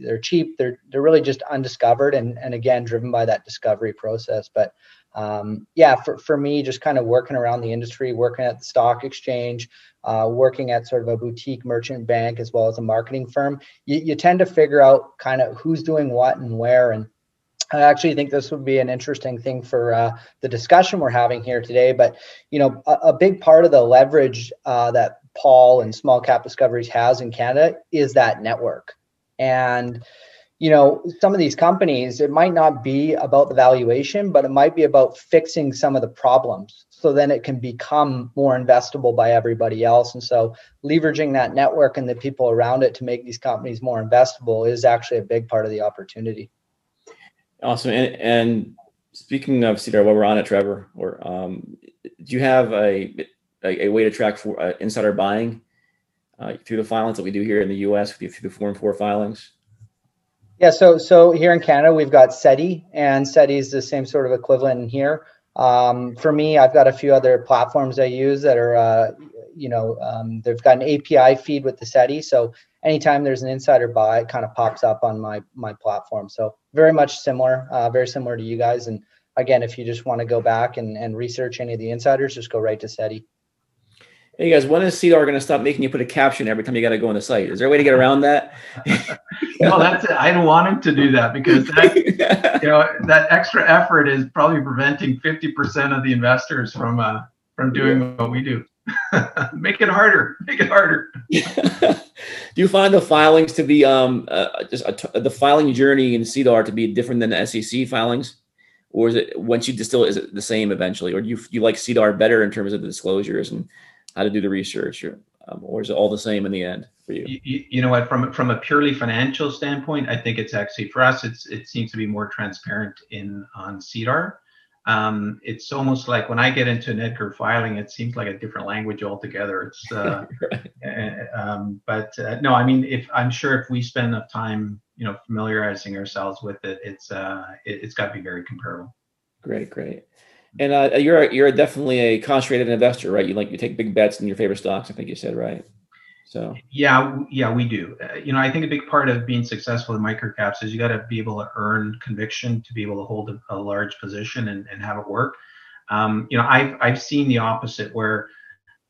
[SPEAKER 4] they're cheap. They're they're really just undiscovered and and again driven by that discovery process. But um, yeah, for, for me, just kind of working around the industry, working at the stock exchange, uh, working at sort of a boutique merchant bank as well as a marketing firm, you, you tend to figure out kind of who's doing what and where. And I actually think this would be an interesting thing for uh, the discussion we're having here today. But you know, a, a big part of the leverage uh, that Paul and Small Cap Discoveries has in Canada is that network. And you know, some of these companies, it might not be about the valuation, but it might be about fixing some of the problems. So then it can become more investable by everybody else. And so leveraging that network and the people around it to make these companies more investable is actually a big part of the opportunity.
[SPEAKER 2] Awesome. And, and speaking of SEDAR, while we're on it, Trevor, or um, do you have a, a, a, way to track for uh, insider buying uh, through the filings that we do here in the U.S. through the Form 4 filings?
[SPEAKER 4] Yeah, so so here in Canada we've got SEDI, and SEDI is the same sort of equivalent here. Um, for me, I've got a few other platforms I use that are, uh, you know, um, they've got an API feed with the SEDI. So anytime there's an insider buy, it kind of pops up on my my platform. So very much similar, uh, very similar to you guys. And again, if you just want to go back and, and research any of the insiders, just go right to SEDI.
[SPEAKER 2] Hey guys, when is SEDAR going to stop making you put a caption every time you got to go on the site? Is there a way to get around that?
[SPEAKER 3] no, that's it. I don't want him to do that because that, you know that extra effort is probably preventing fifty percent of the investors from uh, from doing yeah. what we do. Make it harder. Make it harder.
[SPEAKER 2] do you find the filings to be um uh, just the filing journey in SEDAR to be different than the SEC filings? Or is it once you distill, is it the same eventually? Or do you you like SEDAR better in terms of the disclosures and how to do the research, or, um, or is it all the same in the end for you?
[SPEAKER 3] you? You know what? From from a purely financial standpoint, I think it's actually for us. It's it seems to be more transparent in on SEDAR. Um, it's almost like when I get into an Edgar filing, it seems like a different language altogether. It's, uh, right. um, but uh, no, I mean, if I'm sure if we spend enough time, you know, familiarizing ourselves with it, it's uh, it, has got to be very comparable.
[SPEAKER 2] Great, great. And uh, you're you're definitely a concentrated investor, right? You like you take big bets in your favorite stocks. I think you said right. So
[SPEAKER 3] yeah, yeah, we do. Uh, you know, I think a big part of being successful in microcaps is you got to be able to earn conviction to be able to hold a, a large position and, and have it work. Um, you know, I've I've seen the opposite where,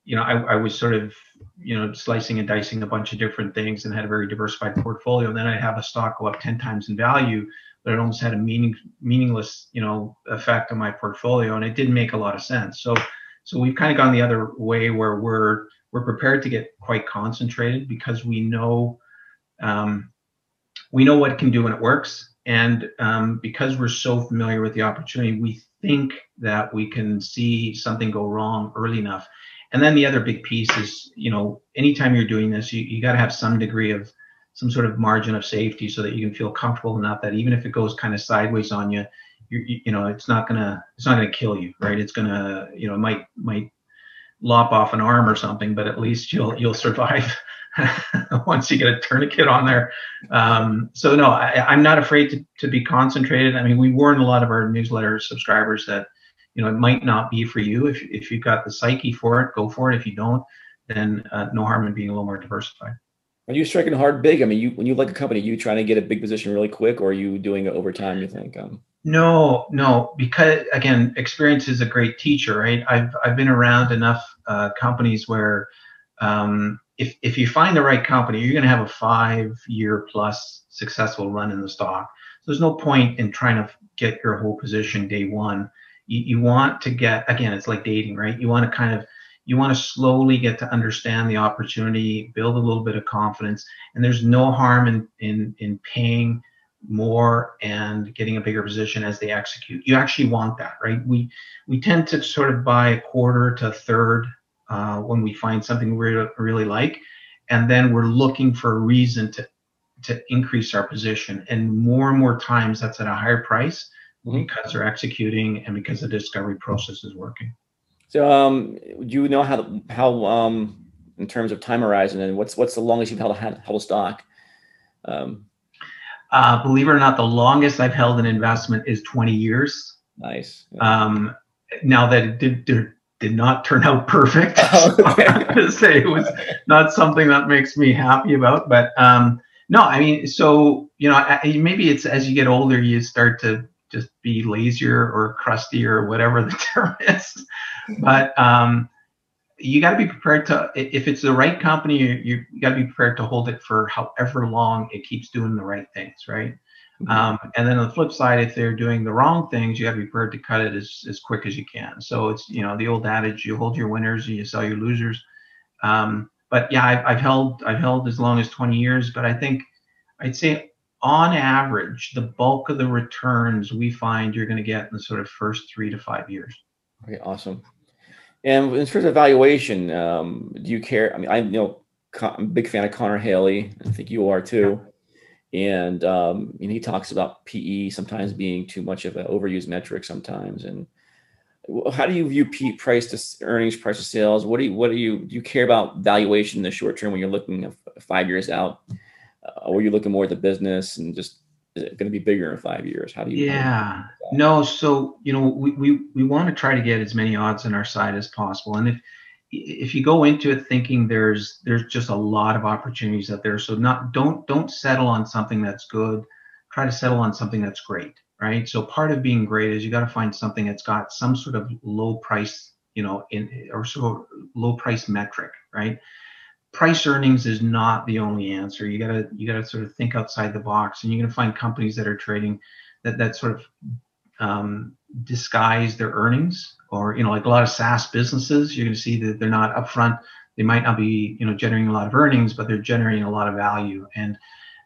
[SPEAKER 3] you know, I, I was sort of you know slicing and dicing a bunch of different things and had a very diversified portfolio. And then i'd have a stock go up ten times in value but it almost had a meaning meaningless you know effect on my portfolio and it didn't make a lot of sense. So so we've kind of gone the other way where we're we're prepared to get quite concentrated because we know um, we know what can do when it works. And um, because we're so familiar with the opportunity we think that we can see something go wrong early enough and then the other big piece is you know anytime you're doing this you, you got to have some degree of some sort of margin of safety so that you can feel comfortable enough that even if it goes kind of sideways on you, you, you know, it's not gonna it's not gonna kill you, right? It's gonna you know it might might lop off an arm or something, but at least you'll you'll survive once you get a tourniquet on there. Um, so no, I, am not afraid to, to be concentrated. I mean, we warn a lot of our newsletter subscribers that you know it might not be for you. If if you've got the psyche for it, go for it. If you don't, then uh, no harm in being a little more diversified.
[SPEAKER 2] Are you striking hard big? I mean, you when you like a company, you trying to get a big position really quick, or are you doing it over time? You think? Um,
[SPEAKER 3] no, no, because again, experience is a great teacher, right? I've I've been around enough uh, companies where um, if if you find the right company, you're going to have a five year plus successful run in the stock. So there's no point in trying to get your whole position day one. You, you want to get again, it's like dating, right? You want to kind of you want to slowly get to understand the opportunity, build a little bit of confidence, and there's no harm in in in paying more and getting a bigger position as they execute. You actually want that, right? We we tend to sort of buy a quarter to a third uh, when we find something we really, really like, and then we're looking for a reason to to increase our position. And more and more times, that's at a higher price mm-hmm. because they're executing and because the discovery process is working.
[SPEAKER 2] So, um, do you know how how um, in terms of time horizon and what's what's the longest you've held a held a stock? Um,
[SPEAKER 3] uh, believe it or not, the longest I've held an investment is 20 years.
[SPEAKER 2] Nice.
[SPEAKER 3] Um, now that it did, did, did not turn out perfect, oh, okay. I'm going to say it was not something that makes me happy about. But um, no, I mean, so you know, maybe it's as you get older, you start to just be lazier or crusty or whatever the term is. But um, you got to be prepared to if it's the right company you, you got to be prepared to hold it for however long it keeps doing the right things right mm-hmm. um, and then on the flip side if they're doing the wrong things you got to be prepared to cut it as, as quick as you can so it's you know the old adage you hold your winners and you sell your losers um, but yeah I've, I've held i've held as long as 20 years but i think i'd say on average the bulk of the returns we find you're going to get in the sort of first three to five years
[SPEAKER 2] okay awesome and in terms of valuation, um, do you care? I mean, I you know I'm a big fan of Connor Haley. I think you are too. And um, you know, he talks about PE sometimes being too much of an overused metric sometimes. And how do you view P price to earnings, price to sales? What do you what do you do you care about valuation in the short term when you're looking five years out? Uh, or are you looking more at the business and just is it going to be bigger in five years? How do you?
[SPEAKER 3] Yeah, no. So you know, we we we want to try to get as many odds on our side as possible, and if if you go into it thinking there's there's just a lot of opportunities out there, so not don't don't settle on something that's good. Try to settle on something that's great, right? So part of being great is you got to find something that's got some sort of low price, you know, in or sort of low price metric, right? Price earnings is not the only answer. You gotta you gotta sort of think outside the box, and you're gonna find companies that are trading that that sort of um, disguise their earnings, or you know, like a lot of SaaS businesses, you're gonna see that they're not upfront. They might not be you know generating a lot of earnings, but they're generating a lot of value. And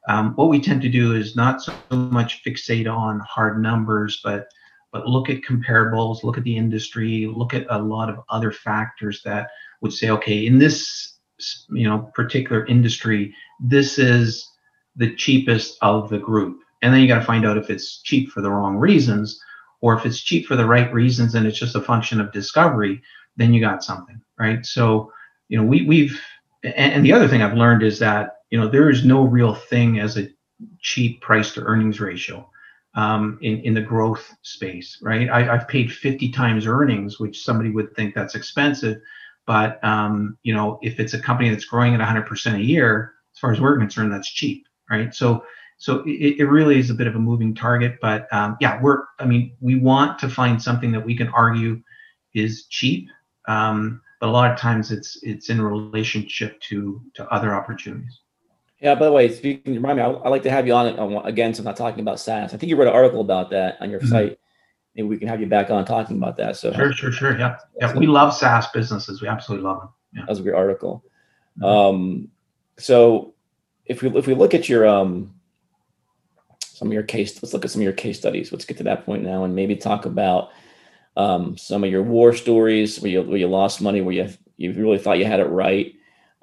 [SPEAKER 3] um, what we tend to do is not so much fixate on hard numbers, but but look at comparables, look at the industry, look at a lot of other factors that would say, okay, in this you know particular industry this is the cheapest of the group and then you got to find out if it's cheap for the wrong reasons or if it's cheap for the right reasons and it's just a function of discovery then you got something right so you know we, we've and the other thing i've learned is that you know there is no real thing as a cheap price to earnings ratio um, in, in the growth space, right? I, have paid 50 times earnings, which somebody would think that's expensive. But um, you know, if it's a company that's growing at 100% a year, as far as we're concerned, that's cheap, right? So so it, it really is a bit of a moving target. But um, yeah, we're I mean, we want to find something that we can argue is cheap. Um, but a lot of times it's it's in relationship to to other opportunities.
[SPEAKER 2] Yeah. By the way, speaking, remind me, I, I like to have you on it again. So I'm not talking about SaaS. I think you wrote an article about that on your mm-hmm. site maybe we can have you back on talking about that. So
[SPEAKER 3] sure, sure, sure. Yeah, yeah. We love SaaS businesses. We absolutely love them. Yeah.
[SPEAKER 2] That was a great article. Mm-hmm. Um, so if we if we look at your um some of your case, let's look at some of your case studies. Let's get to that point now and maybe talk about um, some of your war stories where you where you lost money, where you you really thought you had it right.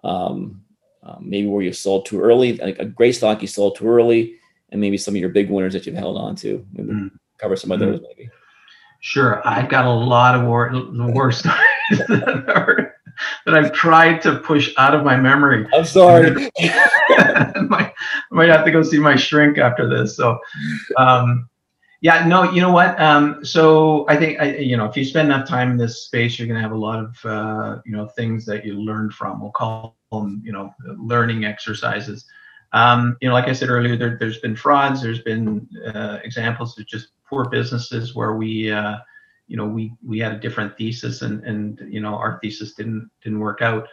[SPEAKER 2] Um, um, maybe where you sold too early, like a great stock you sold too early, and maybe some of your big winners that you've held on to. Mm-hmm cover some of those maybe.
[SPEAKER 3] Sure, I've got a lot of war war stories that, are, that I've tried to push out of my memory.
[SPEAKER 2] I'm sorry.
[SPEAKER 3] I might, might have to go see my shrink after this. So, um, yeah, no, you know what? Um, so I think I, you know, if you spend enough time in this space, you're going to have a lot of uh, you know things that you learn from. We'll call them you know learning exercises. Um, you know, like I said earlier, there, has been frauds. There's been uh, examples of just poor businesses where we, uh, you know, we we had a different thesis and and you know our thesis didn't didn't work out.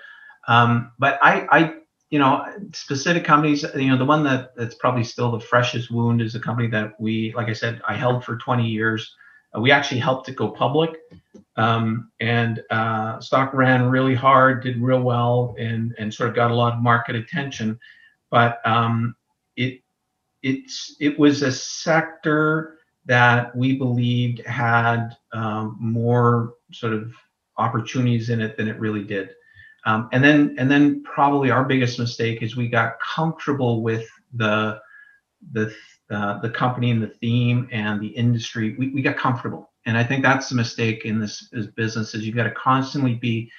[SPEAKER 3] Um, but I I you know specific companies you know the one that that's probably still the freshest wound is a company that we like I said I held for 20 years. Uh, we actually helped it go public, um, and uh, stock ran really hard, did real well, and and sort of got a lot of market attention. But um, it it's it was a sector that we believed had um, more sort of opportunities in it than it really did. Um, and then and then probably our biggest mistake is we got comfortable with the the uh, the company and the theme and the industry. We, we got comfortable, and I think that's the mistake in this, this business is you've got to constantly be,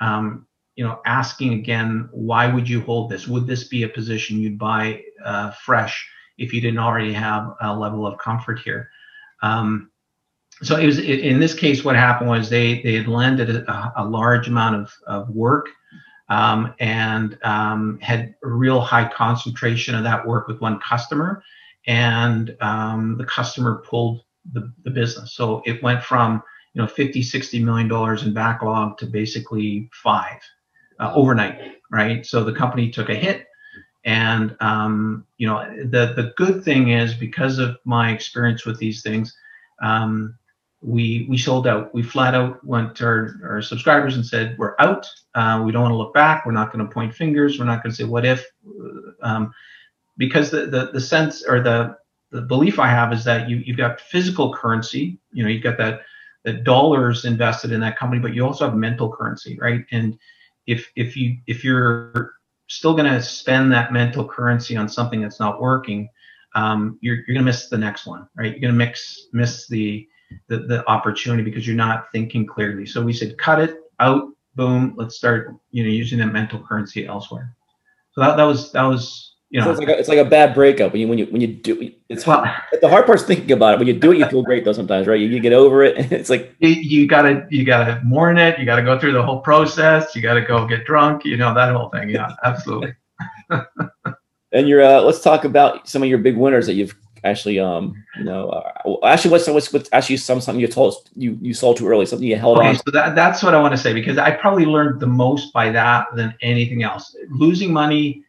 [SPEAKER 3] um, you know, asking again, why would you hold this? Would this be a position you'd buy uh, fresh if you didn't already have a level of comfort here? Um, so it was in this case what happened was they they had landed a, a large amount of, of work um, and um, had a real high concentration of that work with one customer and um, the customer pulled the, the business so it went from you know 50 60 million dollars in backlog to basically five uh, overnight right so the company took a hit and um, you know the the good thing is because of my experience with these things um, we we sold out. We flat out went to our, our subscribers and said, "We're out. Uh, we don't want to look back. We're not going to point fingers. We're not going to say what if," um, because the, the the sense or the the belief I have is that you you've got physical currency. You know, you've got that the dollars invested in that company, but you also have mental currency, right? And if if you if you're still going to spend that mental currency on something that's not working, um, you're you're going to miss the next one, right? You're going to mix miss the the, the opportunity because you're not thinking clearly. So we said, cut it out, boom, let's start, you know, using that mental currency elsewhere. So that, that was, that was, you know,
[SPEAKER 2] so it's like a, it's like a bad breakup when you, when you, when you do it's well, the hard part's thinking about it. When you do it, you feel great though sometimes, right? You, you get over it. And it's like,
[SPEAKER 3] you, you gotta, you gotta mourn it. You gotta go through the whole process. You gotta go get drunk, you know, that whole thing. Yeah, absolutely.
[SPEAKER 2] and you're, uh, let's talk about some of your big winners that you've actually um you know uh, actually what's what's what's actually some something you told you you sold too early something you held
[SPEAKER 3] okay,
[SPEAKER 2] on
[SPEAKER 3] so that, that's what i want to say because i probably learned the most by that than anything else losing money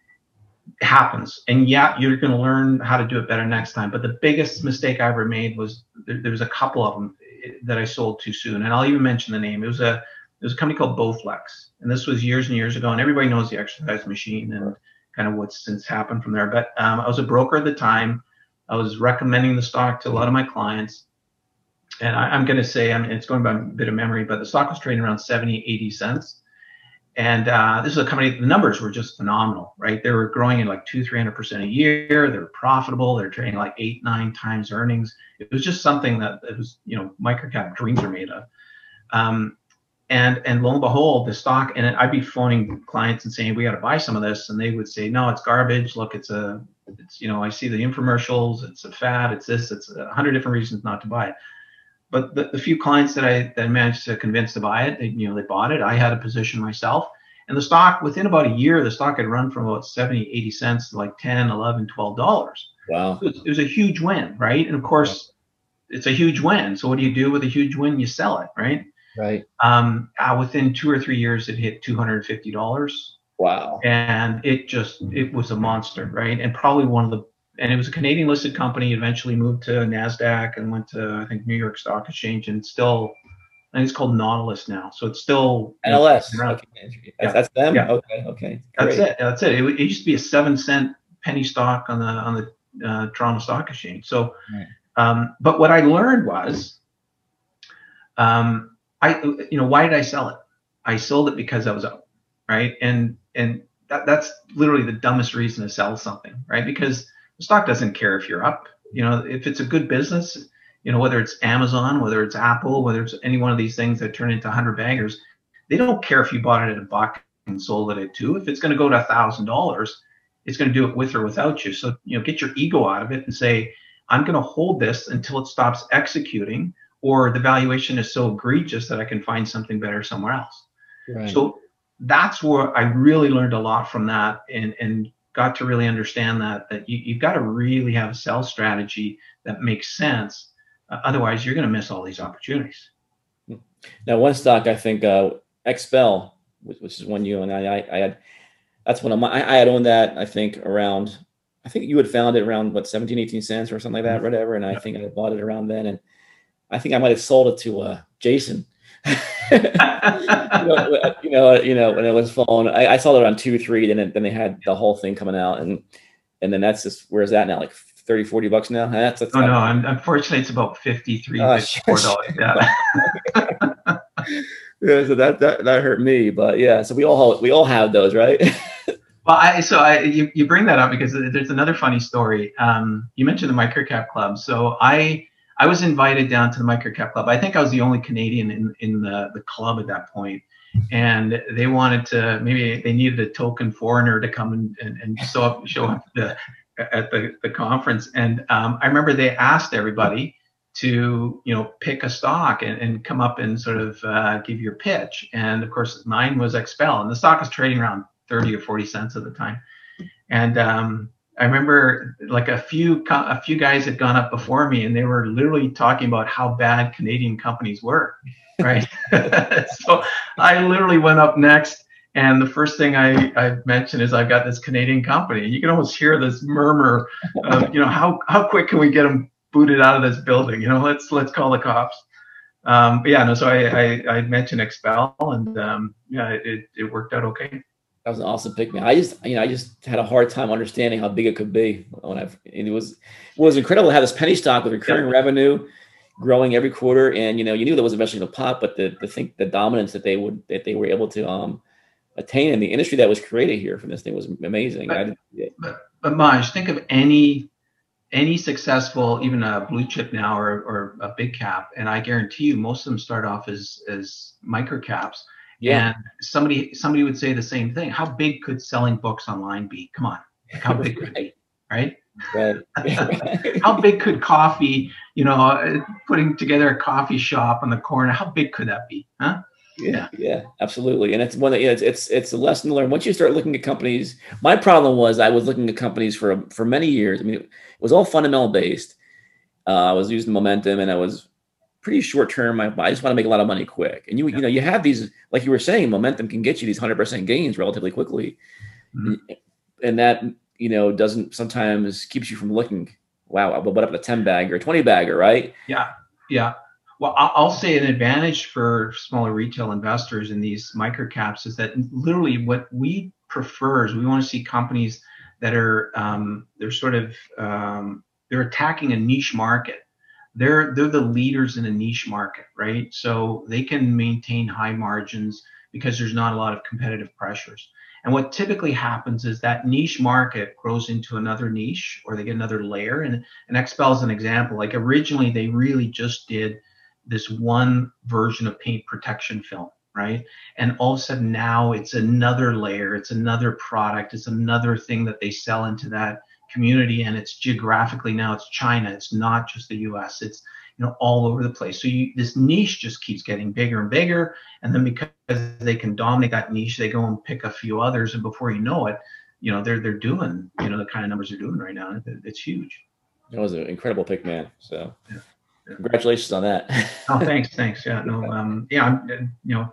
[SPEAKER 3] happens. And yeah you're going to learn how to do it better next time. But the biggest mistake i ever made was there, there was a couple of them that i sold too soon. And i'll even mention the name. It was a it was a company called bowflex. And this was years and years ago. And everybody knows the exercise machine and kind of what's since happened from there. But um, i was a broker at the time. I was recommending the stock to a lot of my clients. And I, am going to say, I mean, it's going by a bit of memory, but the stock was trading around 70, 80 cents. And uh, this is a company, the numbers were just phenomenal, right? They were growing at like two, 300% a year. They were profitable. They're trading like eight, nine times earnings. It was just something that it was, you know, microcap dreams are made of. Um, and and lo and behold, the stock, and I'd be phoning clients and saying, we got to buy some of this. And they would say, no, it's garbage. Look, it's a it's you know I see the infomercials. It's a fad. It's this. It's a hundred different reasons not to buy it. But the, the few clients that I that I managed to convince to buy it, they, you know, they bought it. I had a position myself, and the stock within about a year, the stock had run from about 70, 80 cents to like 10, 11, 12 dollars.
[SPEAKER 2] Wow,
[SPEAKER 3] so it, was, it was a huge win, right? And of course, it's a huge win. So what do you do with a huge win? You sell it, right?
[SPEAKER 2] Right.
[SPEAKER 3] Um, uh, within two or three years, it hit two hundred and fifty dollars.
[SPEAKER 2] Wow.
[SPEAKER 3] And it just it was a monster, right? And probably one of the and it was a Canadian listed company. Eventually moved to Nasdaq and went to I think New York Stock Exchange, and still I think it's called Nautilus now. So it's still
[SPEAKER 2] NLS. Okay. Yeah. That's them. Yeah. Okay. Okay.
[SPEAKER 3] Great. That's it. That's it. it. it. used to be a seven cent penny stock on the on the uh, Toronto Stock Exchange. So, right. um, but what I learned was, um, I you know why did I sell it? I sold it because I was up, right? And and that, that's literally the dumbest reason to sell something, right? Because the stock doesn't care if you're up. You know, if it's a good business, you know, whether it's Amazon, whether it's Apple, whether it's any one of these things that turn into 100 baggers, they don't care if you bought it at a buck and sold it at two. If it's going to go to a thousand dollars, it's going to do it with or without you. So, you know, get your ego out of it and say, I'm going to hold this until it stops executing or the valuation is so egregious that I can find something better somewhere else. Right. So that's where I really learned a lot from that and, and got to really understand that that you, you've got to really have a sales strategy that makes sense. Uh, otherwise, you're going to miss all these opportunities.
[SPEAKER 2] Now, one stock I think uh, XPEL, which is one you and I, I, I had. That's one of my. I, I had owned that. I think around. I think you had found it around what 17, 18 cents or something like that, mm-hmm. whatever. And I think I bought it around then. And I think I might have sold it to uh, Jason. you, know, you know, you know, when it was phone, I, I saw it on two, three. Then, it, then they had the whole thing coming out, and and then that's just where's that now? Like 30, 40 bucks now. That's, that's
[SPEAKER 3] oh no, I'm, unfortunately it's about 53 uh, dollars. Yeah.
[SPEAKER 2] yeah, so that, that that hurt me, but yeah, so we all we all have those, right?
[SPEAKER 3] well, I so I you, you bring that up because there's another funny story. Um, you mentioned the microcap club, so I I was invited down to the microcap club. I think I was the only Canadian in in the the club at that point, and they wanted to maybe they needed a token foreigner to come and and, and show up show up the at the, the conference and um, i remember they asked everybody to you know pick a stock and, and come up and sort of uh, give your pitch and of course mine was XPEL. and the stock was trading around 30 or 40 cents at the time and um, i remember like a few a few guys had gone up before me and they were literally talking about how bad canadian companies were right so i literally went up next and the first thing I, I mentioned is I've got this Canadian company. You can almost hear this murmur of, you know, how, how quick can we get them booted out of this building? You know, let's let's call the cops. Um, but yeah, no. So I, I, I mentioned XPEL, and um, yeah, it, it worked out okay.
[SPEAKER 2] That was an awesome pick, man. I just you know I just had a hard time understanding how big it could be when I it was it was incredible to have this penny stock with recurring yeah. revenue growing every quarter, and you know you knew that was eventually going to pop, but the the think the dominance that they would that they were able to um attain in the industry that was created here from this thing was amazing.
[SPEAKER 3] But, but, but Maj, think of any any successful, even a blue chip now or, or a big cap, and I guarantee you most of them start off as as micro caps. Yeah. And somebody somebody would say the same thing. How big could selling books online be? Come on. Like how big could it Right? Right. how big could coffee, you know, putting together a coffee shop on the corner, how big could that be? Huh?
[SPEAKER 2] Yeah, yeah, absolutely. And it's one that yeah, it's it's it's a lesson to learn. Once you start looking at companies, my problem was I was looking at companies for for many years. I mean, it was all fundamental based. Uh, I was using momentum, and I was pretty short term. I, I just want to make a lot of money quick. And you yeah. you know you have these like you were saying, momentum can get you these hundred percent gains relatively quickly, mm-hmm. and that you know doesn't sometimes keeps you from looking. Wow, I'll put up a ten bagger, twenty bagger, right?
[SPEAKER 3] Yeah, yeah. Well, I'll say an advantage for smaller retail investors in these microcaps is that literally what we prefer is we want to see companies that are um, they're sort of um, they're attacking a niche market. They're they're the leaders in a niche market, right? So they can maintain high margins because there's not a lot of competitive pressures. And what typically happens is that niche market grows into another niche or they get another layer. And, and XPEL is an example. Like originally, they really just did this one version of paint protection film right and all of a sudden now it's another layer it's another product it's another thing that they sell into that community and it's geographically now it's china it's not just the us it's you know all over the place so you, this niche just keeps getting bigger and bigger and then because they can dominate that niche they go and pick a few others and before you know it you know they're they're doing you know the kind of numbers they're doing right now it's huge
[SPEAKER 2] That was an incredible pick man so yeah. Congratulations on that.
[SPEAKER 3] oh, thanks, thanks. Yeah, no, um, yeah, I'm, you know,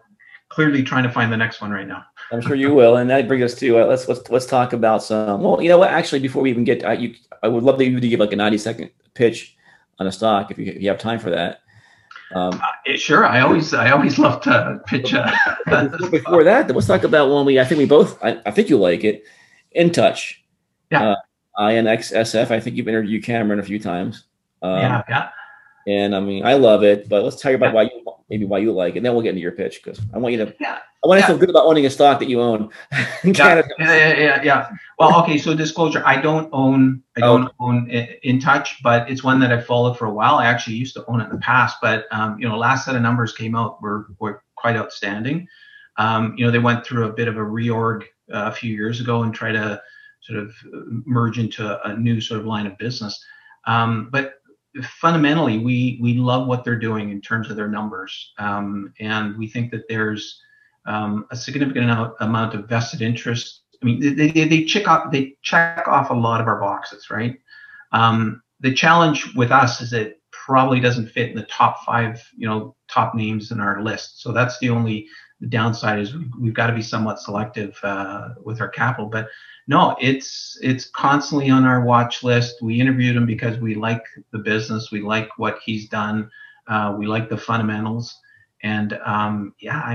[SPEAKER 3] clearly trying to find the next one right now.
[SPEAKER 2] I'm sure you will, and that brings us to uh, let's let's let's talk about some. Well, you know what? Actually, before we even get, to, you, I would love you to give like a 90 second pitch on a stock if you if you have time for that.
[SPEAKER 3] Um, uh, sure, I always I always love to pitch. Uh,
[SPEAKER 2] before that, let's talk about one we I think we both I, I think you like it. InTouch.
[SPEAKER 3] Yeah. Uh,
[SPEAKER 2] INXSF. I think you've interviewed Cameron a few times.
[SPEAKER 3] Um, yeah, yeah.
[SPEAKER 2] And I mean, I love it, but let's talk about yeah. why you maybe why you like it, and then we'll get into your pitch because I want you to. Yeah. I want to yeah. feel good about owning a stock that you own.
[SPEAKER 3] yeah, yeah, yeah, yeah. Well, okay. So disclosure: I don't own, I don't oh. own InTouch, but it's one that I've followed for a while. I actually used to own it in the past, but um, you know, last set of numbers came out were were quite outstanding. Um, you know, they went through a bit of a reorg uh, a few years ago and try to sort of merge into a new sort of line of business. Um, but fundamentally, we we love what they're doing in terms of their numbers, um, and we think that there's um, a significant amount of vested interest. I mean, they, they, they check off they check off a lot of our boxes, right? Um, the challenge with us is it probably doesn't fit in the top five, you know, top names in our list. So that's the only the downside is we, we've got to be somewhat selective uh, with our capital. But no, it's it's constantly on our watch list. We interviewed him because we like the business, we like what he's done. Uh, we like the fundamentals, and um, yeah, I,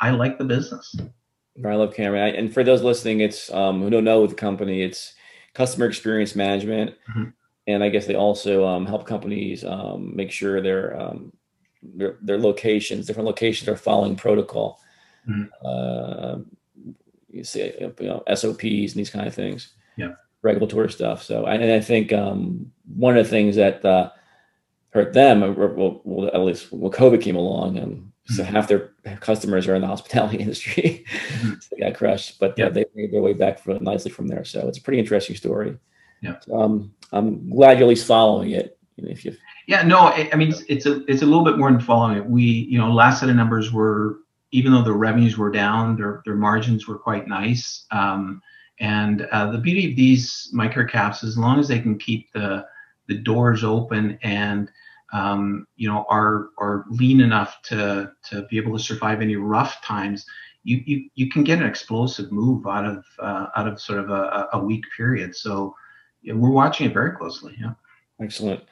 [SPEAKER 3] I, I like the business.
[SPEAKER 2] I love Cameron. And for those listening, it's um, who don't know the company, it's customer experience management, mm-hmm. and I guess they also um, help companies um, make sure their, um, their their locations, different locations, are following protocol. Mm-hmm. Uh, you see, you know, SOPs and these kind of things.
[SPEAKER 3] Yeah,
[SPEAKER 2] regulatory stuff. So, and I think um, one of the things that uh, hurt them, well, well, at least when COVID came along, and so mm-hmm. half their customers are in the hospitality industry. Mm-hmm. so they got crushed, but uh, they made their way back nicely from there. So it's a pretty interesting story.
[SPEAKER 3] Yeah.
[SPEAKER 2] So, um, I'm glad you're at least following it. If you.
[SPEAKER 3] Yeah. No. I mean, it's, it's a it's a little bit more than following it. We you know last set of numbers were even though the revenues were down, their their margins were quite nice. Um, and uh, the beauty of these micro caps, as long as they can keep the the doors open and um, you know, are are lean enough to to be able to survive any rough times, you you, you can get an explosive move out of uh, out of sort of a, a weak period. So yeah, we're watching it very closely. Yeah.
[SPEAKER 2] Excellent.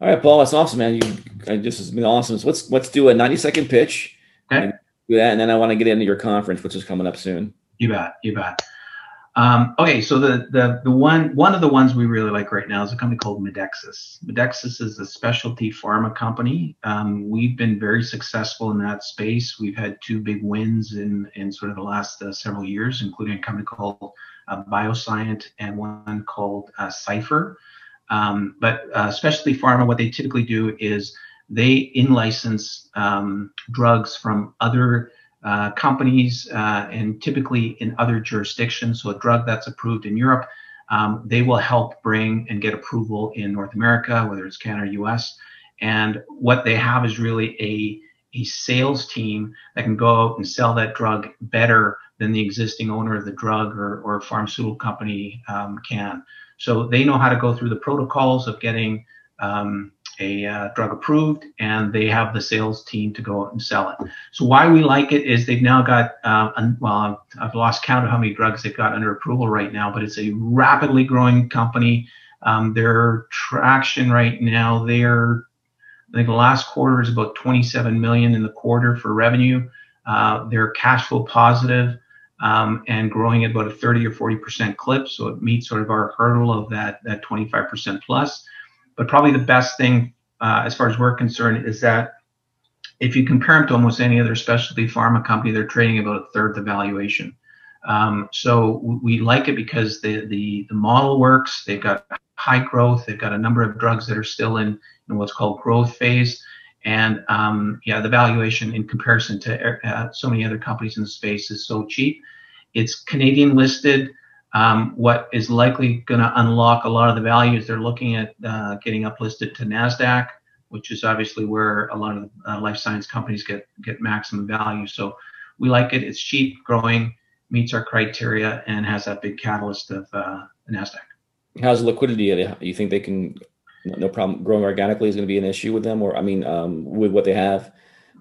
[SPEAKER 2] All right, Paul, that's awesome, man. You this has been awesome. So let's let's do a 90 second pitch.
[SPEAKER 3] Okay.
[SPEAKER 2] Do that, and then I want to get into your conference, which is coming up soon.
[SPEAKER 3] You bet. You bet. Um, okay, so the, the the one one of the ones we really like right now is a company called Medexus. Medexus is a specialty pharma company. Um, we've been very successful in that space. We've had two big wins in in sort of the last uh, several years, including a company called uh, BioSyent and one called uh, Cipher. Um, but uh, specialty pharma, what they typically do is they in-license um, drugs from other uh, companies uh, and typically in other jurisdictions. So a drug that's approved in Europe, um, they will help bring and get approval in North America, whether it's Canada or US. And what they have is really a, a sales team that can go out and sell that drug better than the existing owner of the drug or, or pharmaceutical company um, can. So they know how to go through the protocols of getting um, a uh, drug approved and they have the sales team to go out and sell it. So why we like it is they've now got, uh, well, I've lost count of how many drugs they've got under approval right now, but it's a rapidly growing company. Um, their traction right now, they're, I think the last quarter is about 27 million in the quarter for revenue. Uh, they're cash flow positive, um, and growing at about a 30 or 40% clip. So it meets sort of our hurdle of that, that 25% plus. But probably the best thing, uh, as far as we're concerned, is that if you compare them to almost any other specialty pharma company, they're trading about a third the valuation. Um, so we like it because the, the the model works. They've got high growth. They've got a number of drugs that are still in, in what's called growth phase. And um, yeah, the valuation in comparison to uh, so many other companies in the space is so cheap. It's Canadian listed. Um, what is likely going to unlock a lot of the value is they're looking at uh, getting uplisted to NASDAQ, which is obviously where a lot of uh, life science companies get, get maximum value. So we like it. It's cheap, growing, meets our criteria, and has that big catalyst of uh, NASDAQ.
[SPEAKER 2] How's liquidity? You think they can, no problem, growing organically is going to be an issue with them? Or, I mean, um, with what they have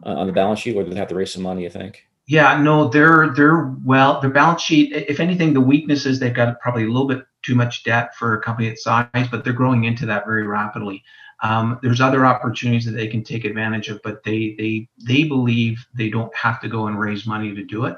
[SPEAKER 2] uh, on the balance sheet, or do they have to raise some money, you think?
[SPEAKER 3] Yeah, no, they're they're well, their balance sheet. If anything, the weakness is they've got probably a little bit too much debt for a company its size, but they're growing into that very rapidly. Um, there's other opportunities that they can take advantage of, but they they they believe they don't have to go and raise money to do it.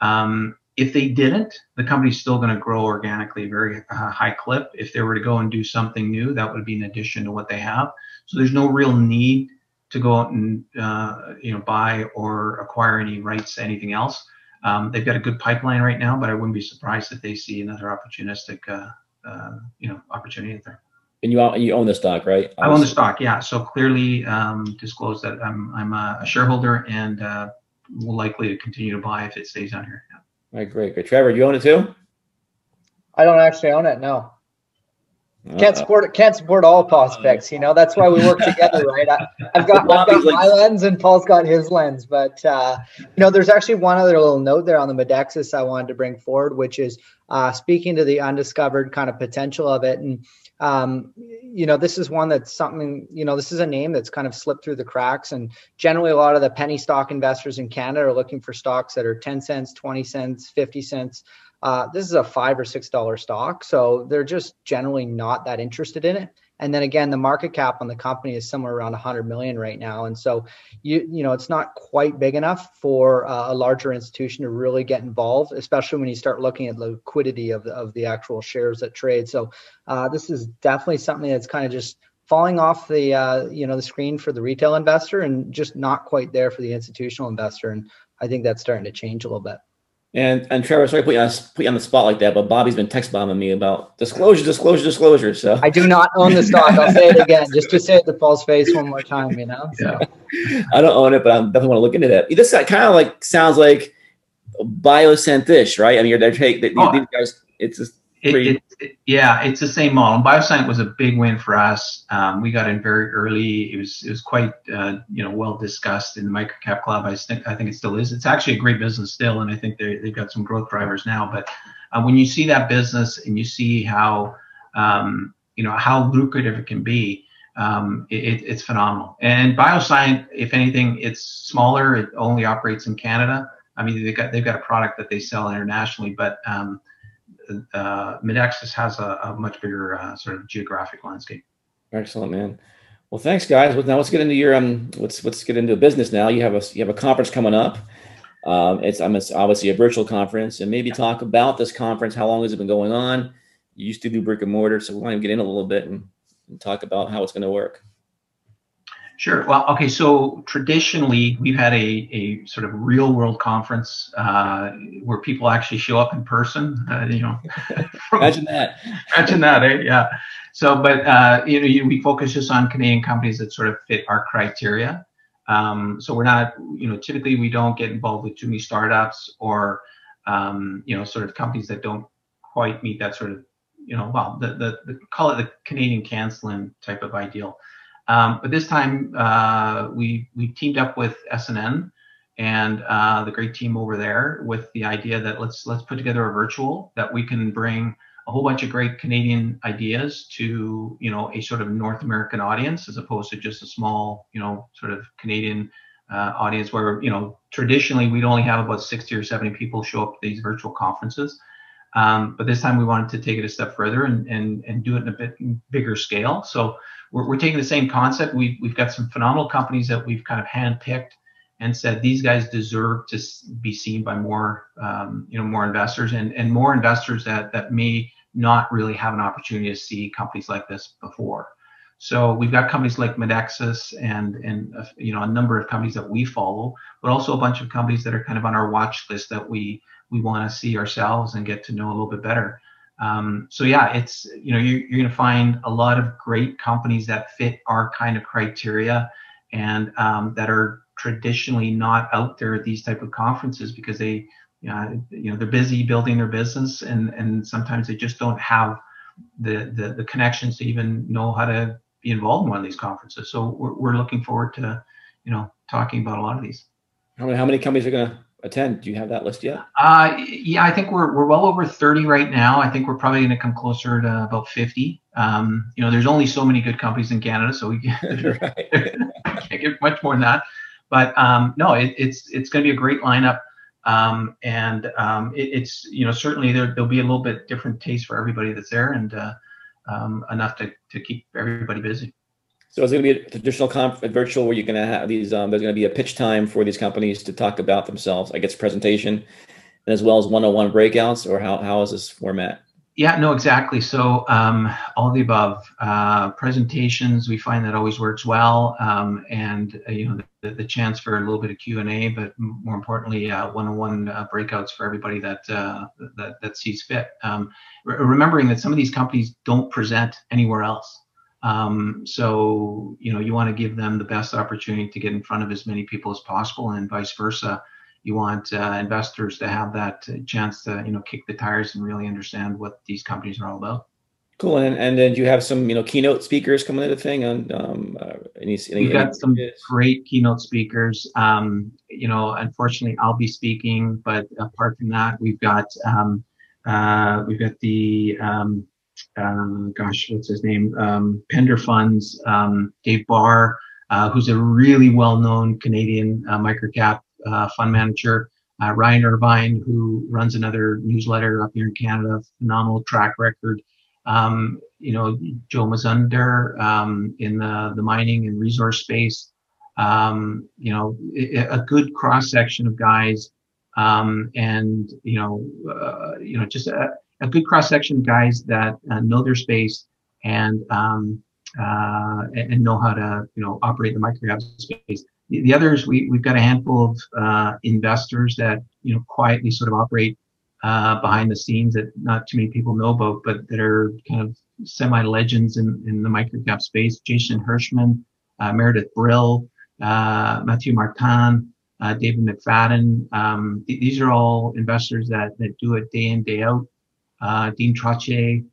[SPEAKER 3] Um, if they didn't, the company's still going to grow organically, very uh, high clip. If they were to go and do something new, that would be an addition to what they have. So there's no real need to go out and uh, you know buy or acquire any rights to anything else. Um, they've got a good pipeline right now, but I wouldn't be surprised if they see another opportunistic uh, uh, you know opportunity there.
[SPEAKER 2] And you own, you own the stock, right?
[SPEAKER 3] I own the stock, yeah. So clearly um, disclose that I'm I'm a, shareholder and uh, will likely to continue to buy if it stays on here. Yeah.
[SPEAKER 2] All right, great, great. Trevor, you own it too?
[SPEAKER 4] I don't actually own it. No. Can't support can't support all prospects, you know. That's why we work together, right? I, have got I've got my lens and Paul's got his lens, but uh, you know, there's actually one other little note there on the Medexus I wanted to bring forward, which is uh, speaking to the undiscovered kind of potential of it, and um, you know, this is one that's something you know, this is a name that's kind of slipped through the cracks, and generally a lot of the penny stock investors in Canada are looking for stocks that are 10 cents, 20 cents, 50 cents. Uh, this is a five or six dollar stock, so they're just generally not that interested in it. and then again the market cap on the company is somewhere around 100 million right now. And so you you know it's not quite big enough for uh, a larger institution to really get involved especially when you start looking at liquidity of the, of the actual shares that trade. So uh, this is definitely something that's kind of just falling off the uh, you know the screen for the retail investor and just not quite there for the institutional investor. And i think that's starting to change a little bit
[SPEAKER 2] and and Trevor, sorry to put you on put you on the spot like that, but Bobby's been text bombing me about disclosure, disclosure, disclosure. So
[SPEAKER 4] I do not own the stock. I'll say it again, just to say it to Paul's face one more time. You know. So.
[SPEAKER 2] Yeah. I don't own it, but I definitely want to look into that. This kind of like sounds like Bioscientish, right? I mean, they're take oh, these guys. It's just
[SPEAKER 3] it, it, yeah, it's the same model. BioSyent was a big win for us. Um, we got in very early. It was it was quite uh, you know well discussed in the microcap club. I think I think it still is. It's actually a great business still, and I think they they've got some growth drivers now. But uh, when you see that business and you see how um, you know how lucrative it can be, um, it, it's phenomenal. And BioSyent, if anything, it's smaller. It only operates in Canada. I mean, they've got they've got a product that they sell internationally, but um, uh, Medexus has a, a, much bigger uh, sort of geographic landscape.
[SPEAKER 2] Excellent, man. Well, thanks, guys. Now let's get into your um. Let's let's get into business now. You have a you have a conference coming up. Um, it's I'm it's obviously a virtual conference, and maybe talk about this conference. How long has it been going on? You used to do brick and mortar, so we want to get in a little bit and, and talk about how it's going to work.
[SPEAKER 3] Sure. Well, okay. So traditionally, we've had a, a sort of real world conference uh, where people actually show up in person. Uh, you know,
[SPEAKER 2] imagine that.
[SPEAKER 3] Imagine that. Eh? Yeah. So, but uh, you know, we focus just on Canadian companies that sort of fit our criteria. Um, so we're not, you know, typically we don't get involved with too many startups or, um, you know, sort of companies that don't quite meet that sort of, you know, well, the the, the call it the Canadian CanSlim type of ideal. Um, but this time uh, we we teamed up with SNN and uh, the great team over there with the idea that let's let's put together a virtual that we can bring a whole bunch of great Canadian ideas to you know a sort of North American audience as opposed to just a small you know sort of Canadian uh, audience where you know traditionally we'd only have about 60 or 70 people show up to these virtual conferences. Um, but this time we wanted to take it a step further and, and, and do it in a bit bigger scale. So we're, we're taking the same concept. We've, we've got some phenomenal companies that we've kind of handpicked and said these guys deserve to be seen by more, um, you know, more investors and, and more investors that, that may not really have an opportunity to see companies like this before. So we've got companies like Medexus and and uh, you know a number of companies that we follow, but also a bunch of companies that are kind of on our watch list that we we want to see ourselves and get to know a little bit better. Um, so yeah, it's you know you're, you're going to find a lot of great companies that fit our kind of criteria and um, that are traditionally not out there at these type of conferences because they you know, you know they're busy building their business and and sometimes they just don't have the, the the connections to even know how to be involved in one of these conferences. So we're, we're looking forward to you know talking about a lot of these.
[SPEAKER 2] How many how many companies are going to attend? Do you have that list yet?
[SPEAKER 3] Uh, yeah, I think we're we're well over 30 right now. I think we're probably going to come closer to about 50. Um, you know, there's only so many good companies in Canada, so we can't, can't get much more than that. But um, no, it, it's it's going to be a great lineup, um, and um, it, it's you know certainly there there'll be a little bit different taste for everybody that's there, and uh, um, enough to to keep everybody busy.
[SPEAKER 2] So it's going to be a traditional conf- a virtual where you're going to have these. Um, there's going to be a pitch time for these companies to talk about themselves. I guess presentation, and as well as one-on-one breakouts, or how how is this format?
[SPEAKER 3] Yeah, no, exactly. So um, all the above uh, presentations, we find that always works well, um, and uh, you know the, the, chance for a little bit of Q and A, but more importantly, uh, one-on-one uh, breakouts for everybody that uh, that, that sees fit. Um, re- remembering that some of these companies don't present anywhere else. Um, so, you know, you want to give them the best opportunity to get in front of as many people as possible and vice versa. You want uh, investors to have that chance to, you know, kick the tires and really understand what these companies are all about.
[SPEAKER 2] Cool. And, and then you have some, you know, keynote speakers coming to the thing on, um, uh, any,
[SPEAKER 3] any, We've got some great keynote speakers. Um, you know, unfortunately I'll be speaking, but apart from that, we've got, um, uh, we've got the, um, um, gosh, what's his name? Um, Pender Funds, um, Dave Barr, uh, who's a really well-known Canadian uh, microcap uh, fund manager. Uh, Ryan Irvine, who runs another newsletter up here in Canada, phenomenal track record. um, you know, Joe Mazumdar um, in the, the mining and resource space. Um, you know, a good cross section of guys, um, and you know, uh, you know, just a, a good cross section of guys that uh, know their space and um, uh, and know how to you know operate the microcap space. The, the others, we we've got a handful of uh, investors that you know quietly sort of operate uh, behind the scenes that not too many people know about, but that are kind of semi legends in, in the microcap space. Jason Hirschman, uh, Meredith Brill, uh, Matthew Martin, uh, David McFadden. Um, th- these are all investors that, that do it day in, day out. Uh, Dean Trottier,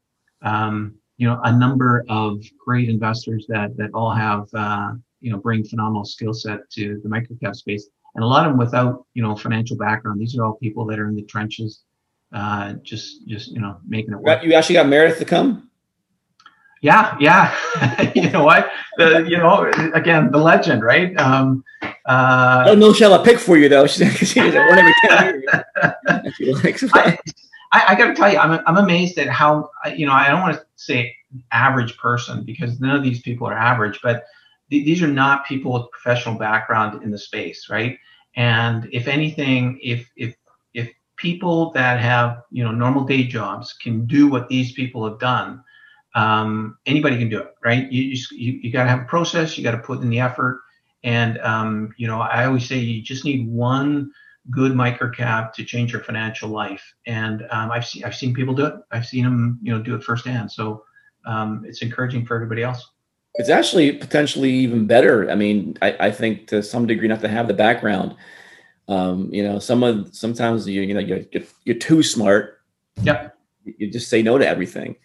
[SPEAKER 3] um, you know, a number of great investors that, that all have, uh, you know, bring phenomenal skill set to the microcap space. And a lot of them without, you know, financial background. These are all people that are in the trenches uh, just just you know making it work.
[SPEAKER 2] You actually got Meredith to come.
[SPEAKER 3] Yeah, yeah. you know what? The, you know, again, the legend, right? Um, uh,
[SPEAKER 2] I don't know she'll pick for you though. She's she one every ten
[SPEAKER 3] years. I, I, I got to tell you, I'm I'm amazed at how you know I don't want to say average person because none of these people are average, but th- these are not people with professional background in the space, right? And if anything, if if if people that have you know normal day jobs can do what these people have done um, anybody can do it right you you, you got to have a process you got to put in the effort and um, you know i always say you just need one good microcap to change your financial life. And um, i've seen i've seen people do it. I've seen them you know do it firsthand. So um, it's encouraging for everybody else.
[SPEAKER 2] It's actually potentially even better. I mean I, I think to some degree not to have the background. Um, you know, some of sometimes you you know you're you're too smart.
[SPEAKER 3] Yep.
[SPEAKER 2] You just say no to everything,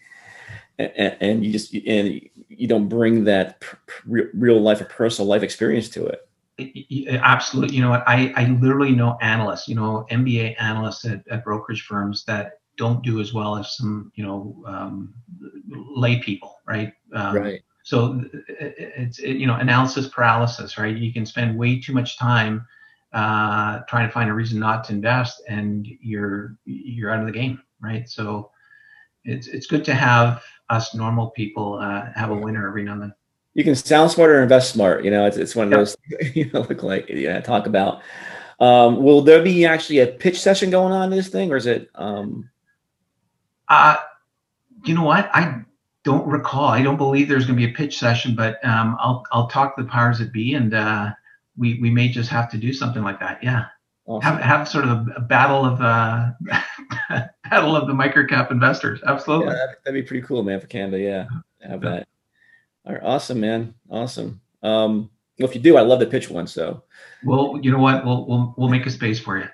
[SPEAKER 2] and, and you just and you don't bring that real life or personal life experience to it.
[SPEAKER 3] Absolutely. You know what? I, I literally know analysts, you know, MBA analysts at, at brokerage firms that don't do as well as some, you know, um, lay people, right?
[SPEAKER 2] Um, right.
[SPEAKER 3] So it's, it, you know, analysis paralysis, right? You can spend way too much time uh, trying to find a reason not to invest, and you're you're out of the game, right? So it's it's good to have us normal people uh, have a winner every now and then.
[SPEAKER 2] You can sound smart or invest smart. You know, it's it's one of those you know look like yeah talk about. Um, will there be actually a pitch session going on in this thing, or is it? Um...
[SPEAKER 3] Uh, you know what? I don't recall. I don't believe there's going to be a pitch session, but um, I'll I'll talk to the powers that be and. Uh, we we may just have to do something like that. Yeah. Awesome. Have have sort of a battle of uh battle of the microcap investors. Absolutely.
[SPEAKER 2] Yeah, that'd, be pretty cool, man, for Canada. Yeah. Have that. All right, awesome, man. Awesome. Um, well, if you do, I'd love to pitch one. So
[SPEAKER 3] well, you know what? We'll we'll we'll make a space for you.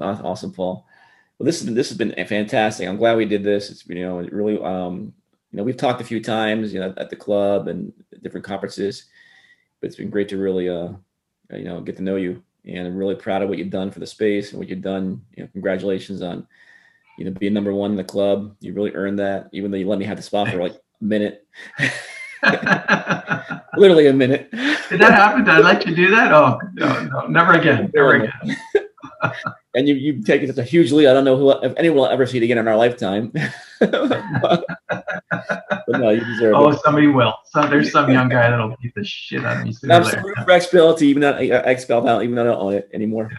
[SPEAKER 2] Awesome, Paul. Well, this has been this has been fantastic. I'm glad we did this. It's you know really um you know we've talked a few times you know at the club and different conferences, but it's been great to really uh uh, you know, get to know you. And I'm really proud of what you've done for the space and what you've done. You know, congratulations on, you know, being number one in the club. You really earned that, even though you let me have the spot for like a minute. Literally a minute.
[SPEAKER 3] Did that happen? Did I let you do that? Oh, no, no, never again. Never again.
[SPEAKER 2] and you you've taken such a huge lead. I don't know who if anyone will ever see it again in our lifetime. but,
[SPEAKER 3] but, no, you deserve oh, it. Oh, somebody will. So there's some young guy that'll beat the shit out of me.
[SPEAKER 2] For XPEL even though uh, XPEL out, even though I don't own it anymore.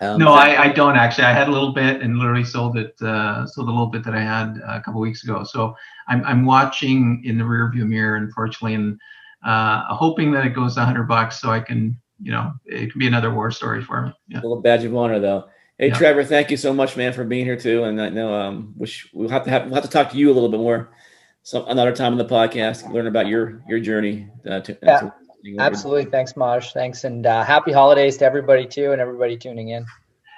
[SPEAKER 3] Um, no, I, I don't actually. I had a little bit and literally sold it, uh, sold a little bit that I had a couple weeks ago. So I'm, I'm watching in the rearview mirror, unfortunately, and uh, hoping that it goes 100 bucks so I can you know, it could be another war story for me.
[SPEAKER 2] Yeah. A little badge of honor, though. Hey, yeah. Trevor, thank you so much, man, for being here too. And I know um, wish we'll have to have we'll have to talk to you a little bit more some another time in the podcast, learn about your your journey. Uh,
[SPEAKER 4] to, yeah, to absolutely. Thanks, Maj. Thanks, and uh, happy holidays to everybody too, and everybody tuning in.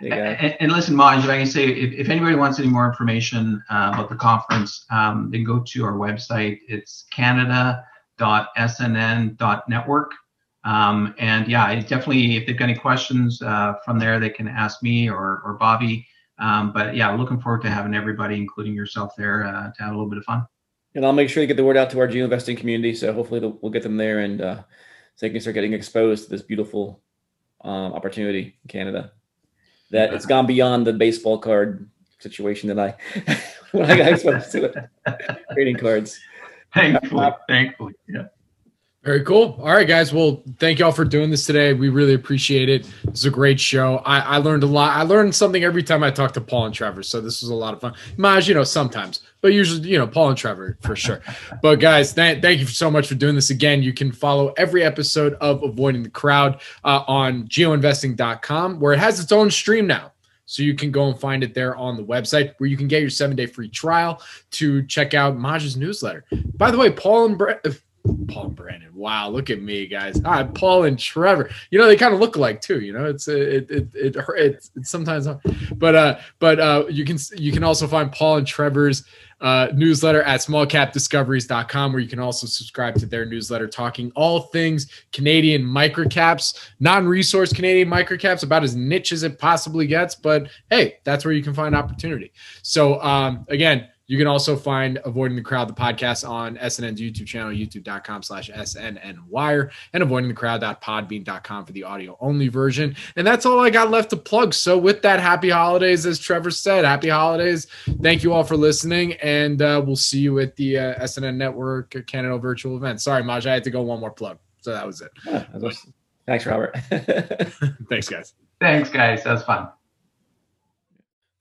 [SPEAKER 3] And, and, listen, Maj, if I can say, if, if anybody wants any more information uh, about the conference, um, then go to our website. It's canada.snn.network. Um, and yeah, I definitely, if they've got any questions uh, from there, they can ask me or, or Bobby. Um, but yeah, looking forward to having everybody, including yourself there, uh, to have a little bit of fun.
[SPEAKER 2] And I'll make sure to get the word out to our GeoInvesting community. So hopefully we'll get them there and uh, so they can start getting exposed to this beautiful um, opportunity in Canada. That it's gone beyond the baseball card situation that I when I got exposed to it. Trading cards.
[SPEAKER 3] Thankfully, thankfully, yeah.
[SPEAKER 1] Very cool. All right, guys. Well, thank y'all for doing this today. We really appreciate it. It's a great show. I, I, learned a lot. I learned something every time I talk to Paul and Trevor. So this was a lot of fun. Maj, you know, sometimes, but usually, you know, Paul and Trevor for sure. but guys, th- thank you so much for doing this again. You can follow every episode of Avoiding the Crowd uh, on geoinvesting.com, where it has its own stream now. So you can go and find it there on the website where you can get your seven day free trial to check out Maj's newsletter. By the way, Paul and Brett Paul and Brandon. Wow, look at me, guys. Hi, Paul and Trevor. You know they kind of look alike too. You know, it's it it it, it it's, it's sometimes, but uh, but uh, you can you can also find Paul and Trevor's uh, newsletter at smallcapdiscoveries.com, where you can also subscribe to their newsletter talking all things Canadian microcaps, non-resource Canadian microcaps, about as niche as it possibly gets. But hey, that's where you can find opportunity. So um, again you can also find Avoiding the Crowd, the podcast on SNN's YouTube channel, youtube.com slash SNNwire, and avoidingthecrowd.podbean.com for the audio only version. And that's all I got left to plug. So, with that, happy holidays, as Trevor said, happy holidays. Thank you all for listening, and uh, we'll see you at the uh, SNN Network Canada virtual event. Sorry, Maj, I had to go one more plug. So, that was it.
[SPEAKER 2] Yeah, thanks, Robert.
[SPEAKER 1] Thanks, guys.
[SPEAKER 3] Thanks, guys. That was fun.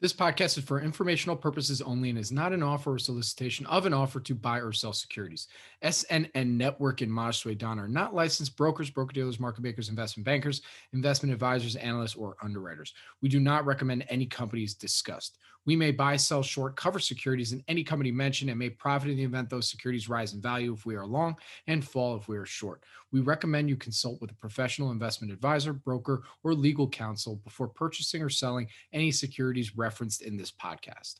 [SPEAKER 1] This podcast is for informational purposes only and is not an offer or solicitation of an offer to buy or sell securities. SNN Network and Maj Soueidan are not licensed brokers, broker dealers, market makers, investment bankers, investment advisors, analysts, or underwriters. We do not recommend any companies discussed. We may buy, sell, short, cover securities in any company mentioned and may profit in the event those securities rise in value if we are long and fall if we are short. We recommend you consult with a professional investment advisor, broker, or legal counsel before purchasing or selling any securities referenced in this podcast.